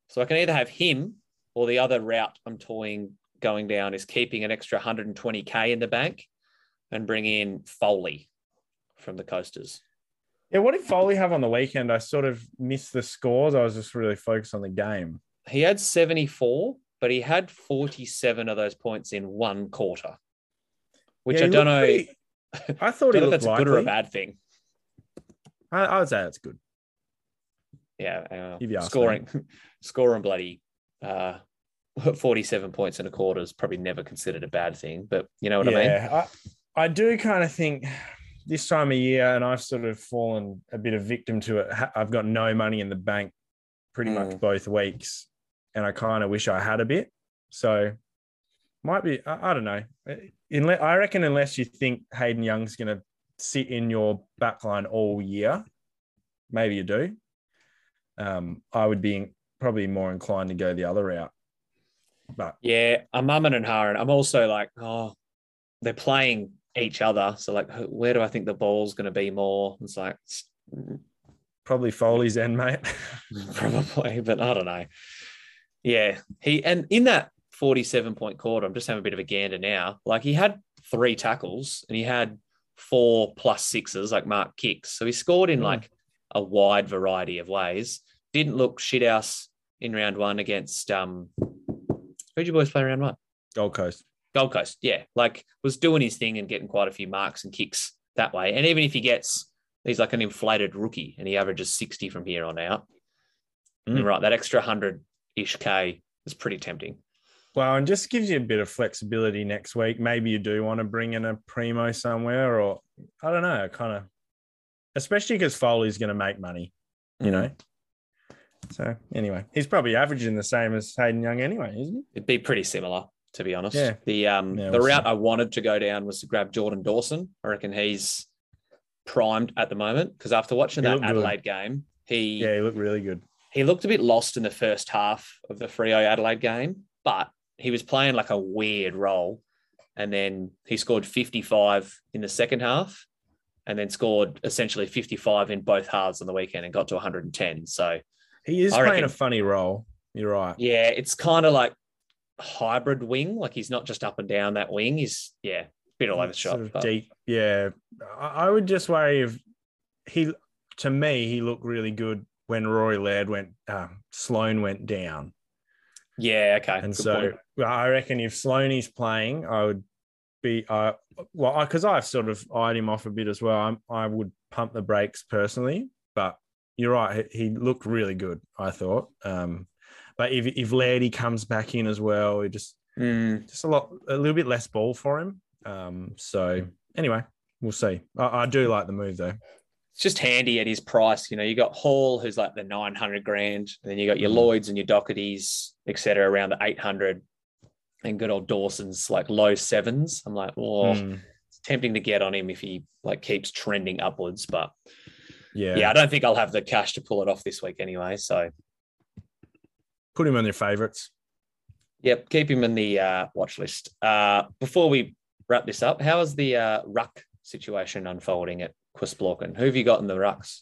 So I can either have him or the other route I'm toying going down is keeping an extra 120k in the bank and bring in Foley from the Coasters. Yeah, what did Foley have on the weekend? I sort of missed the scores. I was just really focused on the game. He had 74, but he had 47 of those points in one quarter, which Yeah, I don't know. pretty- I thought he looked that's a good or a bad thing. I, I would say that's good. Yeah, uh, scoring, scoring bloody uh, 47 points in a quarter is probably never considered a bad thing, but you know what I mean? yeah, I, I do kind of think this time of year, and I've sort of fallen a bit of victim to it. I've got no money in the bank pretty much Mm. both weeks, and I kind of wish I had a bit. So might be, I, I don't know. Unless, I reckon unless you think Hayden Young's going to sit in your back line all year, maybe you do. Um, I would be probably more inclined to go the other route. But Yeah, I'm umming and harring. I'm also like, oh, they're playing each other. So like, where do I think the ball's going to be more? It's like probably Foley's end, mate. probably, but I don't know. Yeah, he and in that 47 point quarter, I'm just having a bit of a gander now. Like he had three tackles and he had four plus sixes, like Mark kicks. So he scored in Hmm. like a wide variety of ways. Didn't look shithouse in round one against um. Who'd you boys play round one? Gold Coast. Gold Coast, yeah, like was doing his thing and getting quite a few marks and kicks that way. And even if he gets, he's like an inflated rookie and he averages 60 from here on out. Mm. Right, that extra 100 ish K is pretty tempting. Well, and just gives you a bit of flexibility next week. Maybe you do want to bring in a primo somewhere, or I don't know, kind of, especially because Foley's going to make money, you know. So anyway, he's probably averaging the same as Hayden Young anyway, isn't he? It'd be pretty similar, to be honest. Yeah. The um Yeah, the we'll route see. I wanted to go down was to grab Jordan Dawson. I reckon he's primed at the moment because after watching He that looked good. Adelaide game, he Yeah, he looked really good. He looked a bit lost in the first half of the Freo Adelaide game, but he was playing like a weird role. And then he scored 55 in the second half and then scored essentially 55 in both halves on the weekend and got to 110. So, He is I playing reckon- a funny role. You're right. yeah, it's kind of like hybrid wing. Like he's not just up and down that wing. He's, yeah, a bit all over the shop. Sort of but- deep. Yeah, I, I would just worry if he. To me, he looked really good when Rory Laird went. Um, Sloan went down. yeah, okay. And good so point. I reckon if Sloaney's playing, I would be uh well because I've sort of eyed him off a bit as well. I'm, I would pump the brakes personally, but you're right. He, he looked really good. I thought. Um, but if if Lairdy comes back in as well, it just Mm, just a lot a little bit less ball for him. Um, so anyway, we'll see. I, I do like the move though. It's just handy at his price. You know, you got Hall, who's like the 900 grand. Then you got your Mhm. Lloyds and your Dochertys, et cetera, around the 800. And good old Dawson's like low sevens. I'm like, oh, Mm, it's tempting to get on him if he like keeps trending upwards. But yeah. yeah, I don't think I'll have the cash to pull it off this week anyway. So Put him on your favorites. Yep, keep him in the uh, watch list. Uh, before we wrap this up, how is the uh, ruck situation unfolding at Quisblorken? Who have you got in the rucks?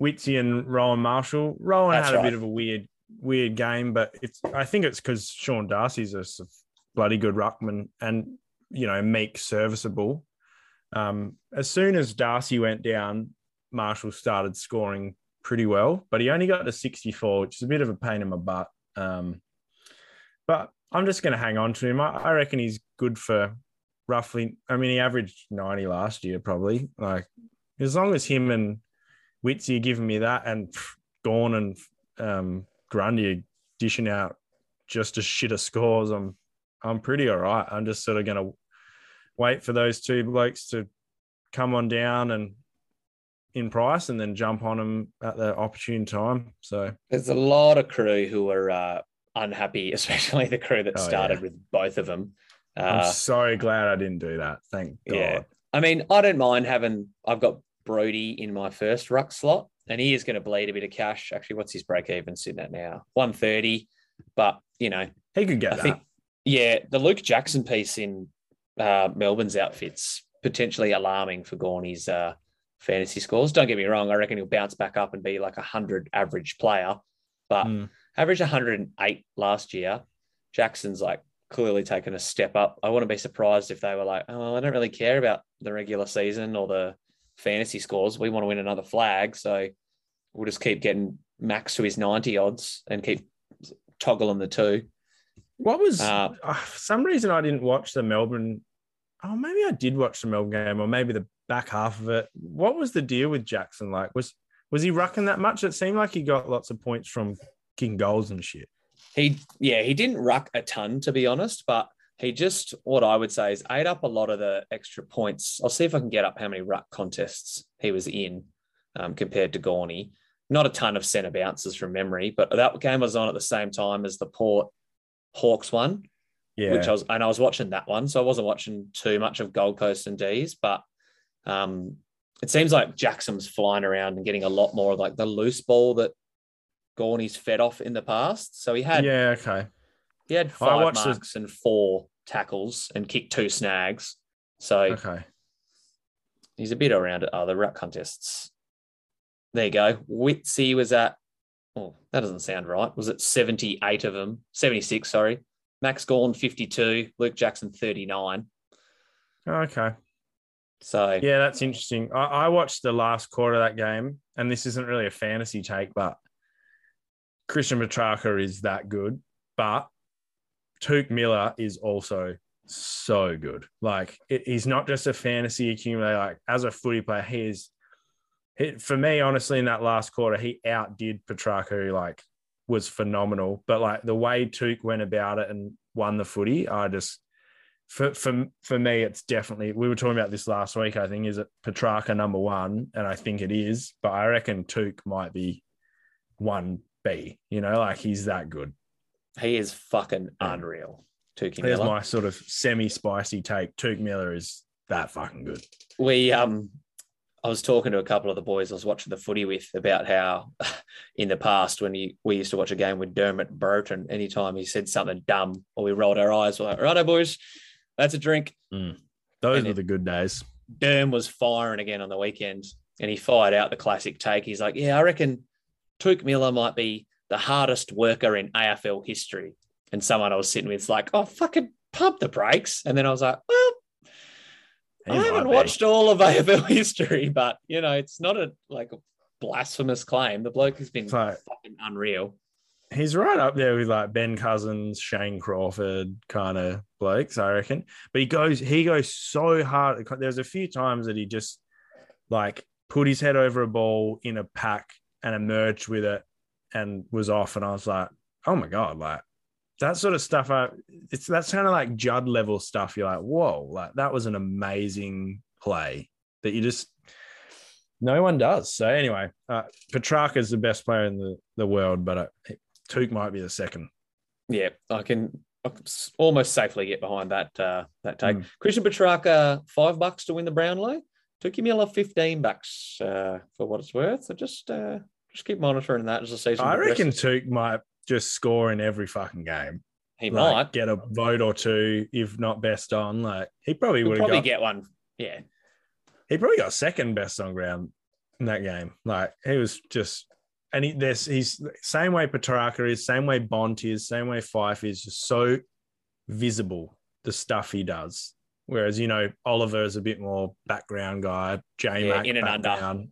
Witsy and Rowan Marshall. Rowan That's had a right. bit of a weird, weird game, but it's. I think it's because Sean Darcy's a bloody good ruckman, and you know Meek serviceable. Um, as soon as Darcy went down, Marshall started scoring pretty well, but he only got to 64, which is a bit of a pain in my butt. Um, but I'm just going to hang on to him. I, I reckon he's good for roughly. I mean, he averaged 90 last year, probably. Like as long as him and Witsy are giving me that, and pff, Gawn and um, Grundy are dishing out just a shit of scores, I'm I'm pretty all right. I'm just sort of going to wait for those two blokes to come on down and in price, and then jump on them at the opportune time. So There's a lot of crew who are uh, unhappy, especially the crew that Oh, started yeah. with both of them. I'm Uh, so glad I didn't do that. Thank God. Yeah. I mean, I don't mind having. I've got Brodie in my first ruck slot, and he is going to bleed a bit of cash. Actually, what's his break even sitting at now? One thirty. But you know, He could get I that. think, yeah, the Luke Jackson piece in uh, Melbourne's outfits potentially alarming for Gawny's uh, fantasy scores. Don't get me wrong; I reckon he'll bounce back up and be like a hundred average player, but Mm. average 108 last year. Jackson's like clearly taken a step up. I wouldn't be surprised if they were like, oh, I don't really care about the regular season or the fantasy scores. We want to win another flag, so we'll just keep getting max to his 90 odds and keep toggling the two. What was Uh, uh, for some reason I didn't watch the Melbourne? Oh, maybe I did watch the Melbourne game, or maybe the back half of it. What was the deal with Jackson? Like, was was he rucking that much? It seemed like he got lots of points from kicking goals and shit. He, yeah, he didn't ruck a ton to be honest, but he just what I would say is ate up a lot of the extra points. I'll see if I can get up how many ruck contests he was in um, compared to Gawny. Not a ton of centre bounces from memory, but that game was on at the same time as the Port Hawks one, Yeah, which I was and I was watching that one, so I wasn't watching too much of Gold Coast and D's, but um, it seems like Jackson's flying around and getting a lot more of like the loose ball that Gawny's fed off in the past. So he had yeah, okay. he had five watched the- marks and four tackles and kicked two snags. So Okay. he's a bit around at other ruck contests. There you go. Witsy was at, oh, that doesn't sound right. Was it 78 of them? 76, sorry. Max Gawn, 52. Luke Jackson, 39. Okay. So Yeah, that's interesting. I, I watched the last quarter of that game, and this isn't really a fantasy take, but Christian Petracca is that good. But Touk Miller is also so good. Like it, he's not just a fantasy accumulator. Like as a footy player, he is. He, for me, honestly, in that last quarter, he outdid Petracca. Who like was phenomenal. But like the way Touk went about it and won the footy, I just for for for me, it's definitely. We were talking about this last week. I think is it Petracca number one, and I think it is. But I reckon Touk might be one B. You know, like he's that good. he is fucking unreal. Tukey There's Miller. my sort of semi-spicy take. Touk Miller is that fucking good. we um I was talking to a couple of the boys I was watching the footy with about how in the past when he, we used to watch a game with Dermott Brereton, anytime he said something dumb or we rolled our eyes, we're like, righto boys, that's a drink. Those And were the good days. Derm was firing again on the weekend and he fired out the classic take. He's like, Yeah, I reckon Touk Miller might be the hardest worker in AFL history. And someone I was sitting with is like, Oh, fucking pump the brakes. And then I was like, Well, He I haven't be. watched all of AFL history, but you know, it's not a like a blasphemous claim. The bloke has been like fucking unreal. he's right up there with like Ben Cousins, Shane Crawford kind of blokes, I reckon. But he goes, he goes so hard. There's a few times that he just like put his head over a ball in a pack and emerged with it and was off. And I was like, oh my god, like that sort of stuff. I, it's that's kind of like Judd level stuff. You're like, whoa, like that was an amazing play that you just no one does. So anyway, uh, Petracca is the best player in the, the world, but uh, Touk might be the second. Yeah, I can, almost safely get behind that uh, that take. Mm. Christian Petracca, five bucks to win the Brownlow. Took him a fifteen bucks uh, for what it's worth. So just uh, just keep monitoring that as the season. I reckon Touk might just score in every fucking game. He like, might get a vote or two, if not best on. Like he probably would probably got, get one. Yeah, he probably got second best on ground in that game. Like he was just, and he, there's he's same way Petracca is, same way Bont is, same way Fyfe is, just so visible the stuff he does. Whereas you know Oliver is a bit more background guy, J yeah, in and under.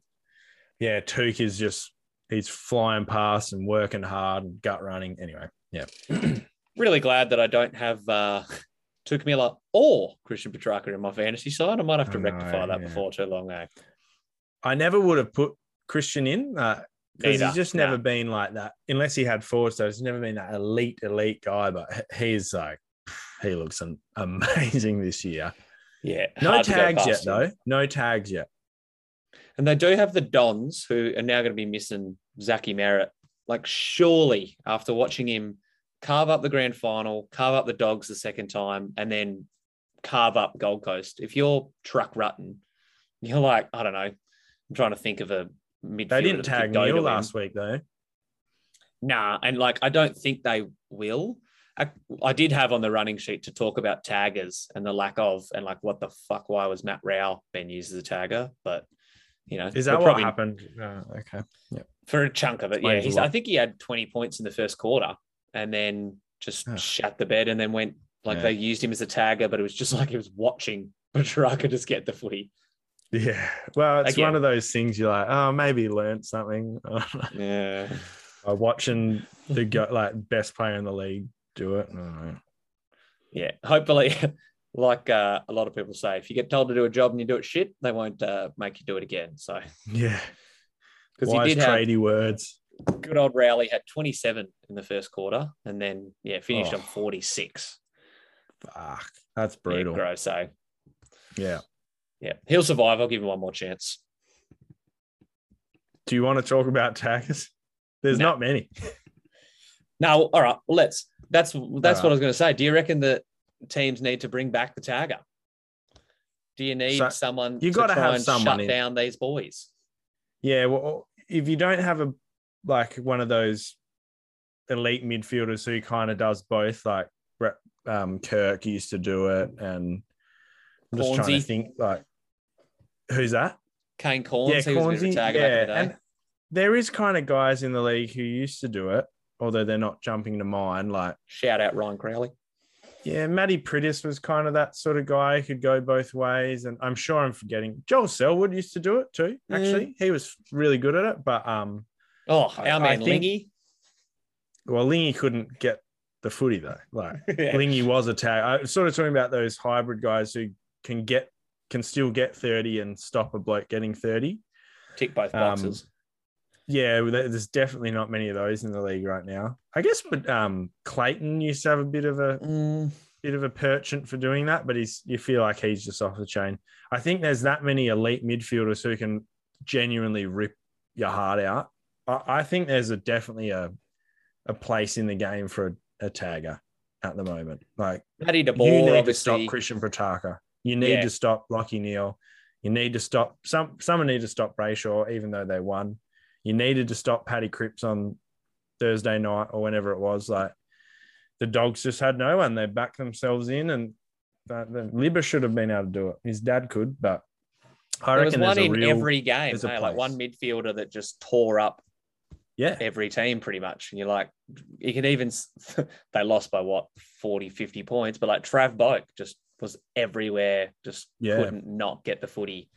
Yeah, Touk is just he's flying past and working hard and gut running. Anyway, yeah. really glad that I don't have uh, Touk Miller or Christian Petracca in my fantasy side. I might have to rectify that yeah. before too long. Eh? I never would have put Christian in because uh, he's just never no. been like that. Unless he had four stars, he's never been that elite, elite guy. But he's like, he looks amazing this year. Yeah. No tags yet, him. though. No tags yet. And they do have the Dons who are now going to be missing Zachy Merrett. Like, surely after watching him carve up the grand final, carve up the dogs the second time, and then carve up Gold Coast, if you're Truck Rutten, you're like, I don't know. I'm trying to think of a midfielder. They didn't tag Neale last week, though. Nah, and like, I don't think they will. I, I, did have on the running sheet to talk about taggers and the lack of, and like, what the fuck? Why was Matt Rowell being used as a tagger? But you know, is that what probably, happened? Uh, okay, yeah, for a chunk of it, yeah. He's, I think he had 20 points in the first quarter, and then just oh. shut the bed, and then went like yeah. they used him as a tagger, but it was just like he was watching Petracca just get the footy. Yeah, well, it's Again. one of those things you're like, oh, maybe he learned something. yeah, uh, watching the go, like best player in the league do it. Yeah, hopefully, like uh, a lot of people say, if you get told to do a job and you do it shit, they won't uh, make you do it again. So yeah, because he did tradie have, words. Good old Rowley had 27 in the first quarter, and then yeah, finished oh. on 46. Fuck, that's brutal. Yeah, gross. So yeah, yeah, he'll survive. I'll give him one more chance. Do you want to talk about taggers? There's no. not many. no, all right. Well, let's. That's that's what I was going to say. Do you reckon that teams need to bring back the tagger? Do you need so someone you got to have someone shut in. down these boys? Yeah, well, if you don't have a like one of those elite midfielders who kind of does both, like um, Kirk used to do it, and I'm just Cornsey. trying to think like who's that? Kane Cornes. Yeah, Cornsey. Yeah, and there is kind of guys in the league who used to do it, although they're not jumping to mind. Like shout out Ryan Crowley. Yeah, Matty Priddis was kind of that sort of guy who could go both ways. And I'm sure I'm forgetting. Joel Selwood used to do it too, actually. Mm. He was really good at it. But um Oh, our I, man I think, Lingy. Well, Lingy couldn't get the footy though. Like yeah. Lingy was a tag. I was sort of talking about those hybrid guys who can get can still get 30 and stop a bloke getting 30. Tick both boxes. Um, yeah, there's definitely not many of those in the league right now. I guess, but um, Clayton used to have a bit of a mm. bit of a penchant for doing that, but he's you feel like he's just off the chain. I think there's that many elite midfielders who can genuinely rip your heart out. I, I think there's a definitely a a place in the game for a, a tagger at the moment. Like Matty De you need obviously. to stop Christian Petracca. You need yeah. to stop Lachie Neale. You need to stop some. Someone need to stop Brayshaw, even though they won you needed to stop Paddy Cripps on Thursday night or whenever it was. Like the dogs just had no one. They backed themselves in, and uh, the Libba should have been able to do it. His dad could, but I there reckon was one in real, every game. Hey, like one midfielder that just tore up. Yeah, every team pretty much. And you're like, you can even they lost by what 40, 50 points, but like Trav Boak just was everywhere, just yeah. couldn't not get the footy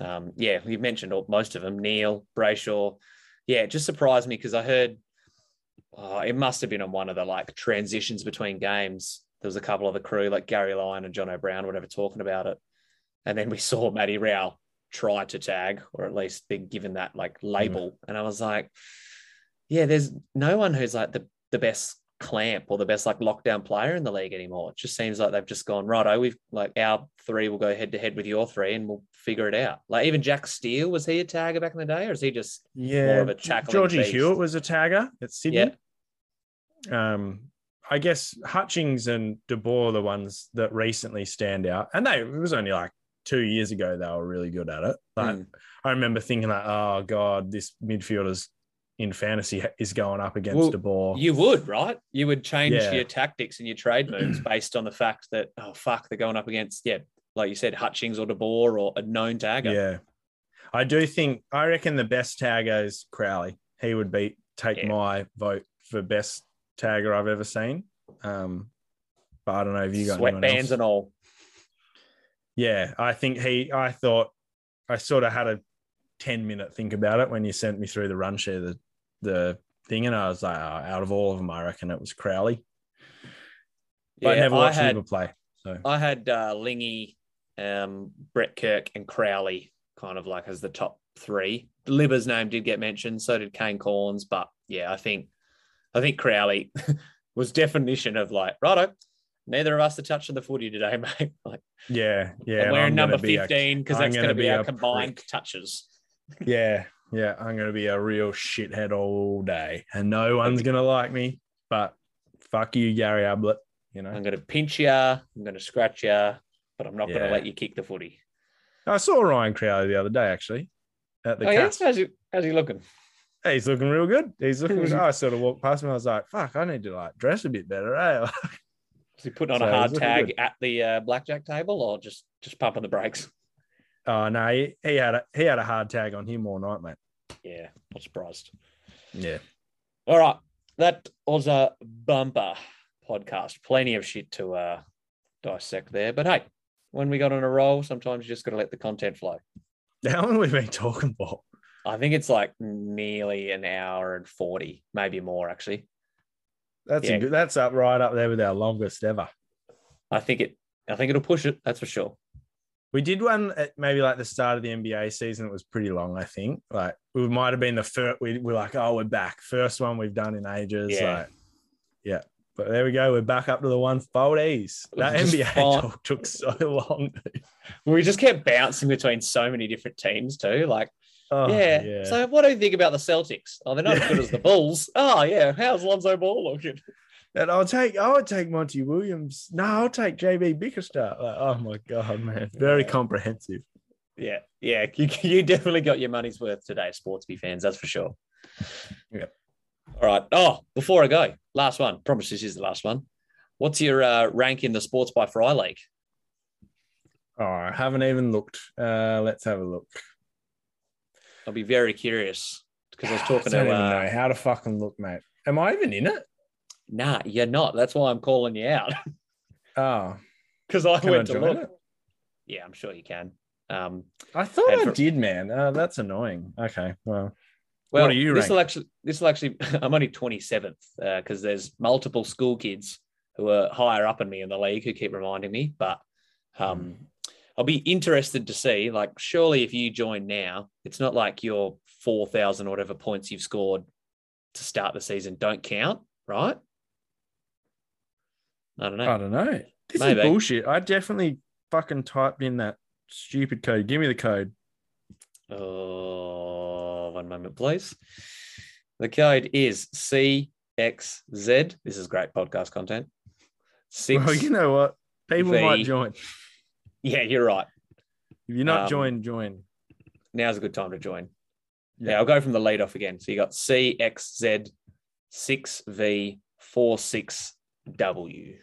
um, yeah, we mentioned all, most of them. Neale Brayshaw. Yeah, it just surprised me because I heard oh, it must have been on one of the like transitions between games. There was a couple of the crew like Garry Lyon and John O'Brien, whatever, talking about it, and then we saw Matty Rowell try to tag or at least be given that like label, and I was like, yeah, there's no one who's like the the best clamp or the best like lockdown player in the league anymore. It just seems like they've just gone right. Oh, we've like our three will go head to head with your three, and we'll figure it out. Like even Jack Steele was he a tagger back in the day, or is he just Yeah, more of a tackling Georgie beast? Hewett was a tagger at Sydney. Yeah, Um, I guess Hutchings and De Boer are the ones that recently stand out, and they it was only like two years ago they were really good at it. But Mm. I remember thinking like, oh god, this midfielder's in fantasy is going up against Well, De Boer. you would right. You would change Yeah. your tactics and your trade moves based on the fact that oh fuck, they're going up against yeah, like you said, Hutchings or De Boer or a known tagger. Yeah. I do think I reckon the best tagger is Crowley. He would be take Yeah. my vote for best tagger I've ever seen. Um, but I don't know if you got sweatbands and all. Yeah, I think he. I thought I sort of had a ten minute think about it when you sent me through the run share the the thing, and I was like, oh, out of all of them, I reckon it was Crowley. But I Yeah, never I watched had play. So I had uh, Lingy, um, Brett Kirk, and Crowley kind of like as the top three. Libba's name did get mentioned, so did Kane Cornes, but yeah, I think I think Crowley was definition of like righto. Neither of us are touching the footy today, mate. Like yeah, yeah. we're and wearing I'm gonna number be a- fifteen because I'm that's going gonna be, be our combined prick. touches. Yeah, yeah. I'm gonna be a real shithead all day, and no one's gonna like me. But fuck you, Gary Ablett. You know, I'm going to pinch you. I'm going to scratch you, but I'm not going to let you kick the footy. I saw Ryan Crowley the other day actually at the oh yeah, how's he, how's he looking? Hey, he's looking real good. He's looking. I sort of walked past him. I was like, "Fuck, I need to like dress a bit better." Eh? Was he putting on So a hard tag good. at the uh, blackjack table, or just just pumping the brakes? Oh no, he, he had a he had a hard tag on him all night, mate. Yeah, not surprised. Yeah, All right, that was a bumper podcast. Plenty of shit to uh, dissect there, but hey, when we got on a roll, sometimes you just got to let the content flow. how long have we been talking for? I think it's like nearly an hour and forty, maybe more actually. That's Yeah. a good. That's up right up there with our longest ever. I think it. I think it'll push it. That's for sure. We did one at maybe like the start of the NBA season. It was pretty long, I think. Like we might have been the first. We we're like, oh, we're back. First one we've done in ages. Yeah. Like, yeah. But there we go. We're back up to the one forties. That NBA talk took so long. We just kept bouncing between so many different teams too. Like, Oh, yeah. So, what do you think about the Celtics? Oh, they're not as good as the Bulls. Oh, yeah. How's Lonzo Ball looking? And I'll take, I would take Monty Williams. No, I'll take JB Bickerstaff. Like, oh my god, man, very Yeah. comprehensive. Yeah, yeah. You, you definitely got your money's worth today, Sportsby fans. That's for sure. Yeah. All right. Oh, before I go, last one. Promise this is the last one. What's your uh, rank in the Sports by Fry League? Oh, I haven't even looked. Uh, let's have a look. I'll be very curious because I was talking I don't to. even Uh, know how to fucking look, mate. Am I even in it? Nah, you're not. That's why I'm calling you out Oh, because I can I went to look. it? Yeah, I'm sure you can. Um, I thought I for- did, man. Uh, that's annoying. Okay, well, Well, What are you This will actually. This will actually. I'm only 27th because there's multiple school kids who are higher up in me in the league who keep reminding me. But um, Hmm. I'll be interested to see. Like, surely if you join now, it's not like your 4,000 or whatever points you've scored to start the season don't count, right? I don't know. I don't know. This Maybe. is bullshit. I definitely fucking typed in that stupid code. Give me the code. Oh, one moment, please. The code is CXZ. This is great podcast content. Six. Well, you know what? People V. might join. Yeah, you're right. If you're not Um, joined, join. Now's a good time to join. Yeah, Yeah. I'll go from the lead off again. So you got CXZ 6V46W.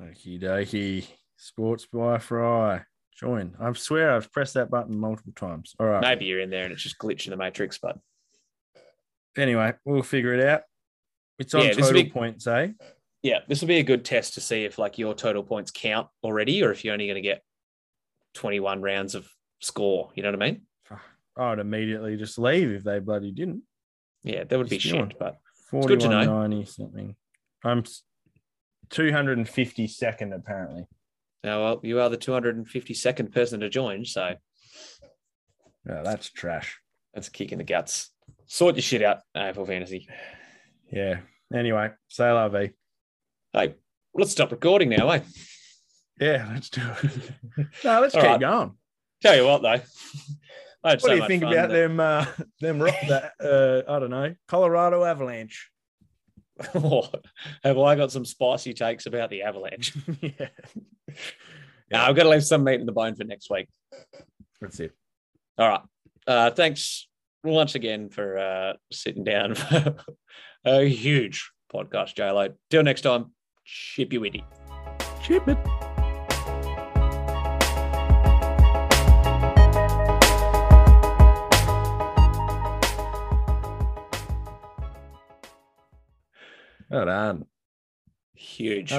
Okie dokie. Sports by Fry. Join. I swear I've pressed that button multiple times. All right. Maybe you're in there and it's just glitching the matrix, but Anyway, we'll figure it out. It's on Yeah, total be- points, eh? yeah, this will be a good test to see if like your total points count already or if you're only going to get 21 rounds of score. You know what I mean? I would immediately just leave if they bloody didn't. Yeah, that would be shit, but good to know. 4190 something. I'm 252nd apparently. Now, well, you are the 252nd person to join, so Yeah, that's trash. that's a kick in the guts. Sort your shit out, AFL Fantasy. Yeah. Anyway, say vie. Hey, let's stop recording now, eh? Yeah, let's do it. no, let's All keep right. going. Tell you what, though. What so do you think about that- them? Uh, them rock that uh, I don't know, Colorado Avalanche. Have I got some spicy takes about the Avalanche? yeah, Nah, I've got to leave some meat in the bone for next week. that's it. All right. Uh, thanks once again for uh, sitting down for a huge podcast, JLo. Till next time, chippy witty. Chip it. Well done. Huge.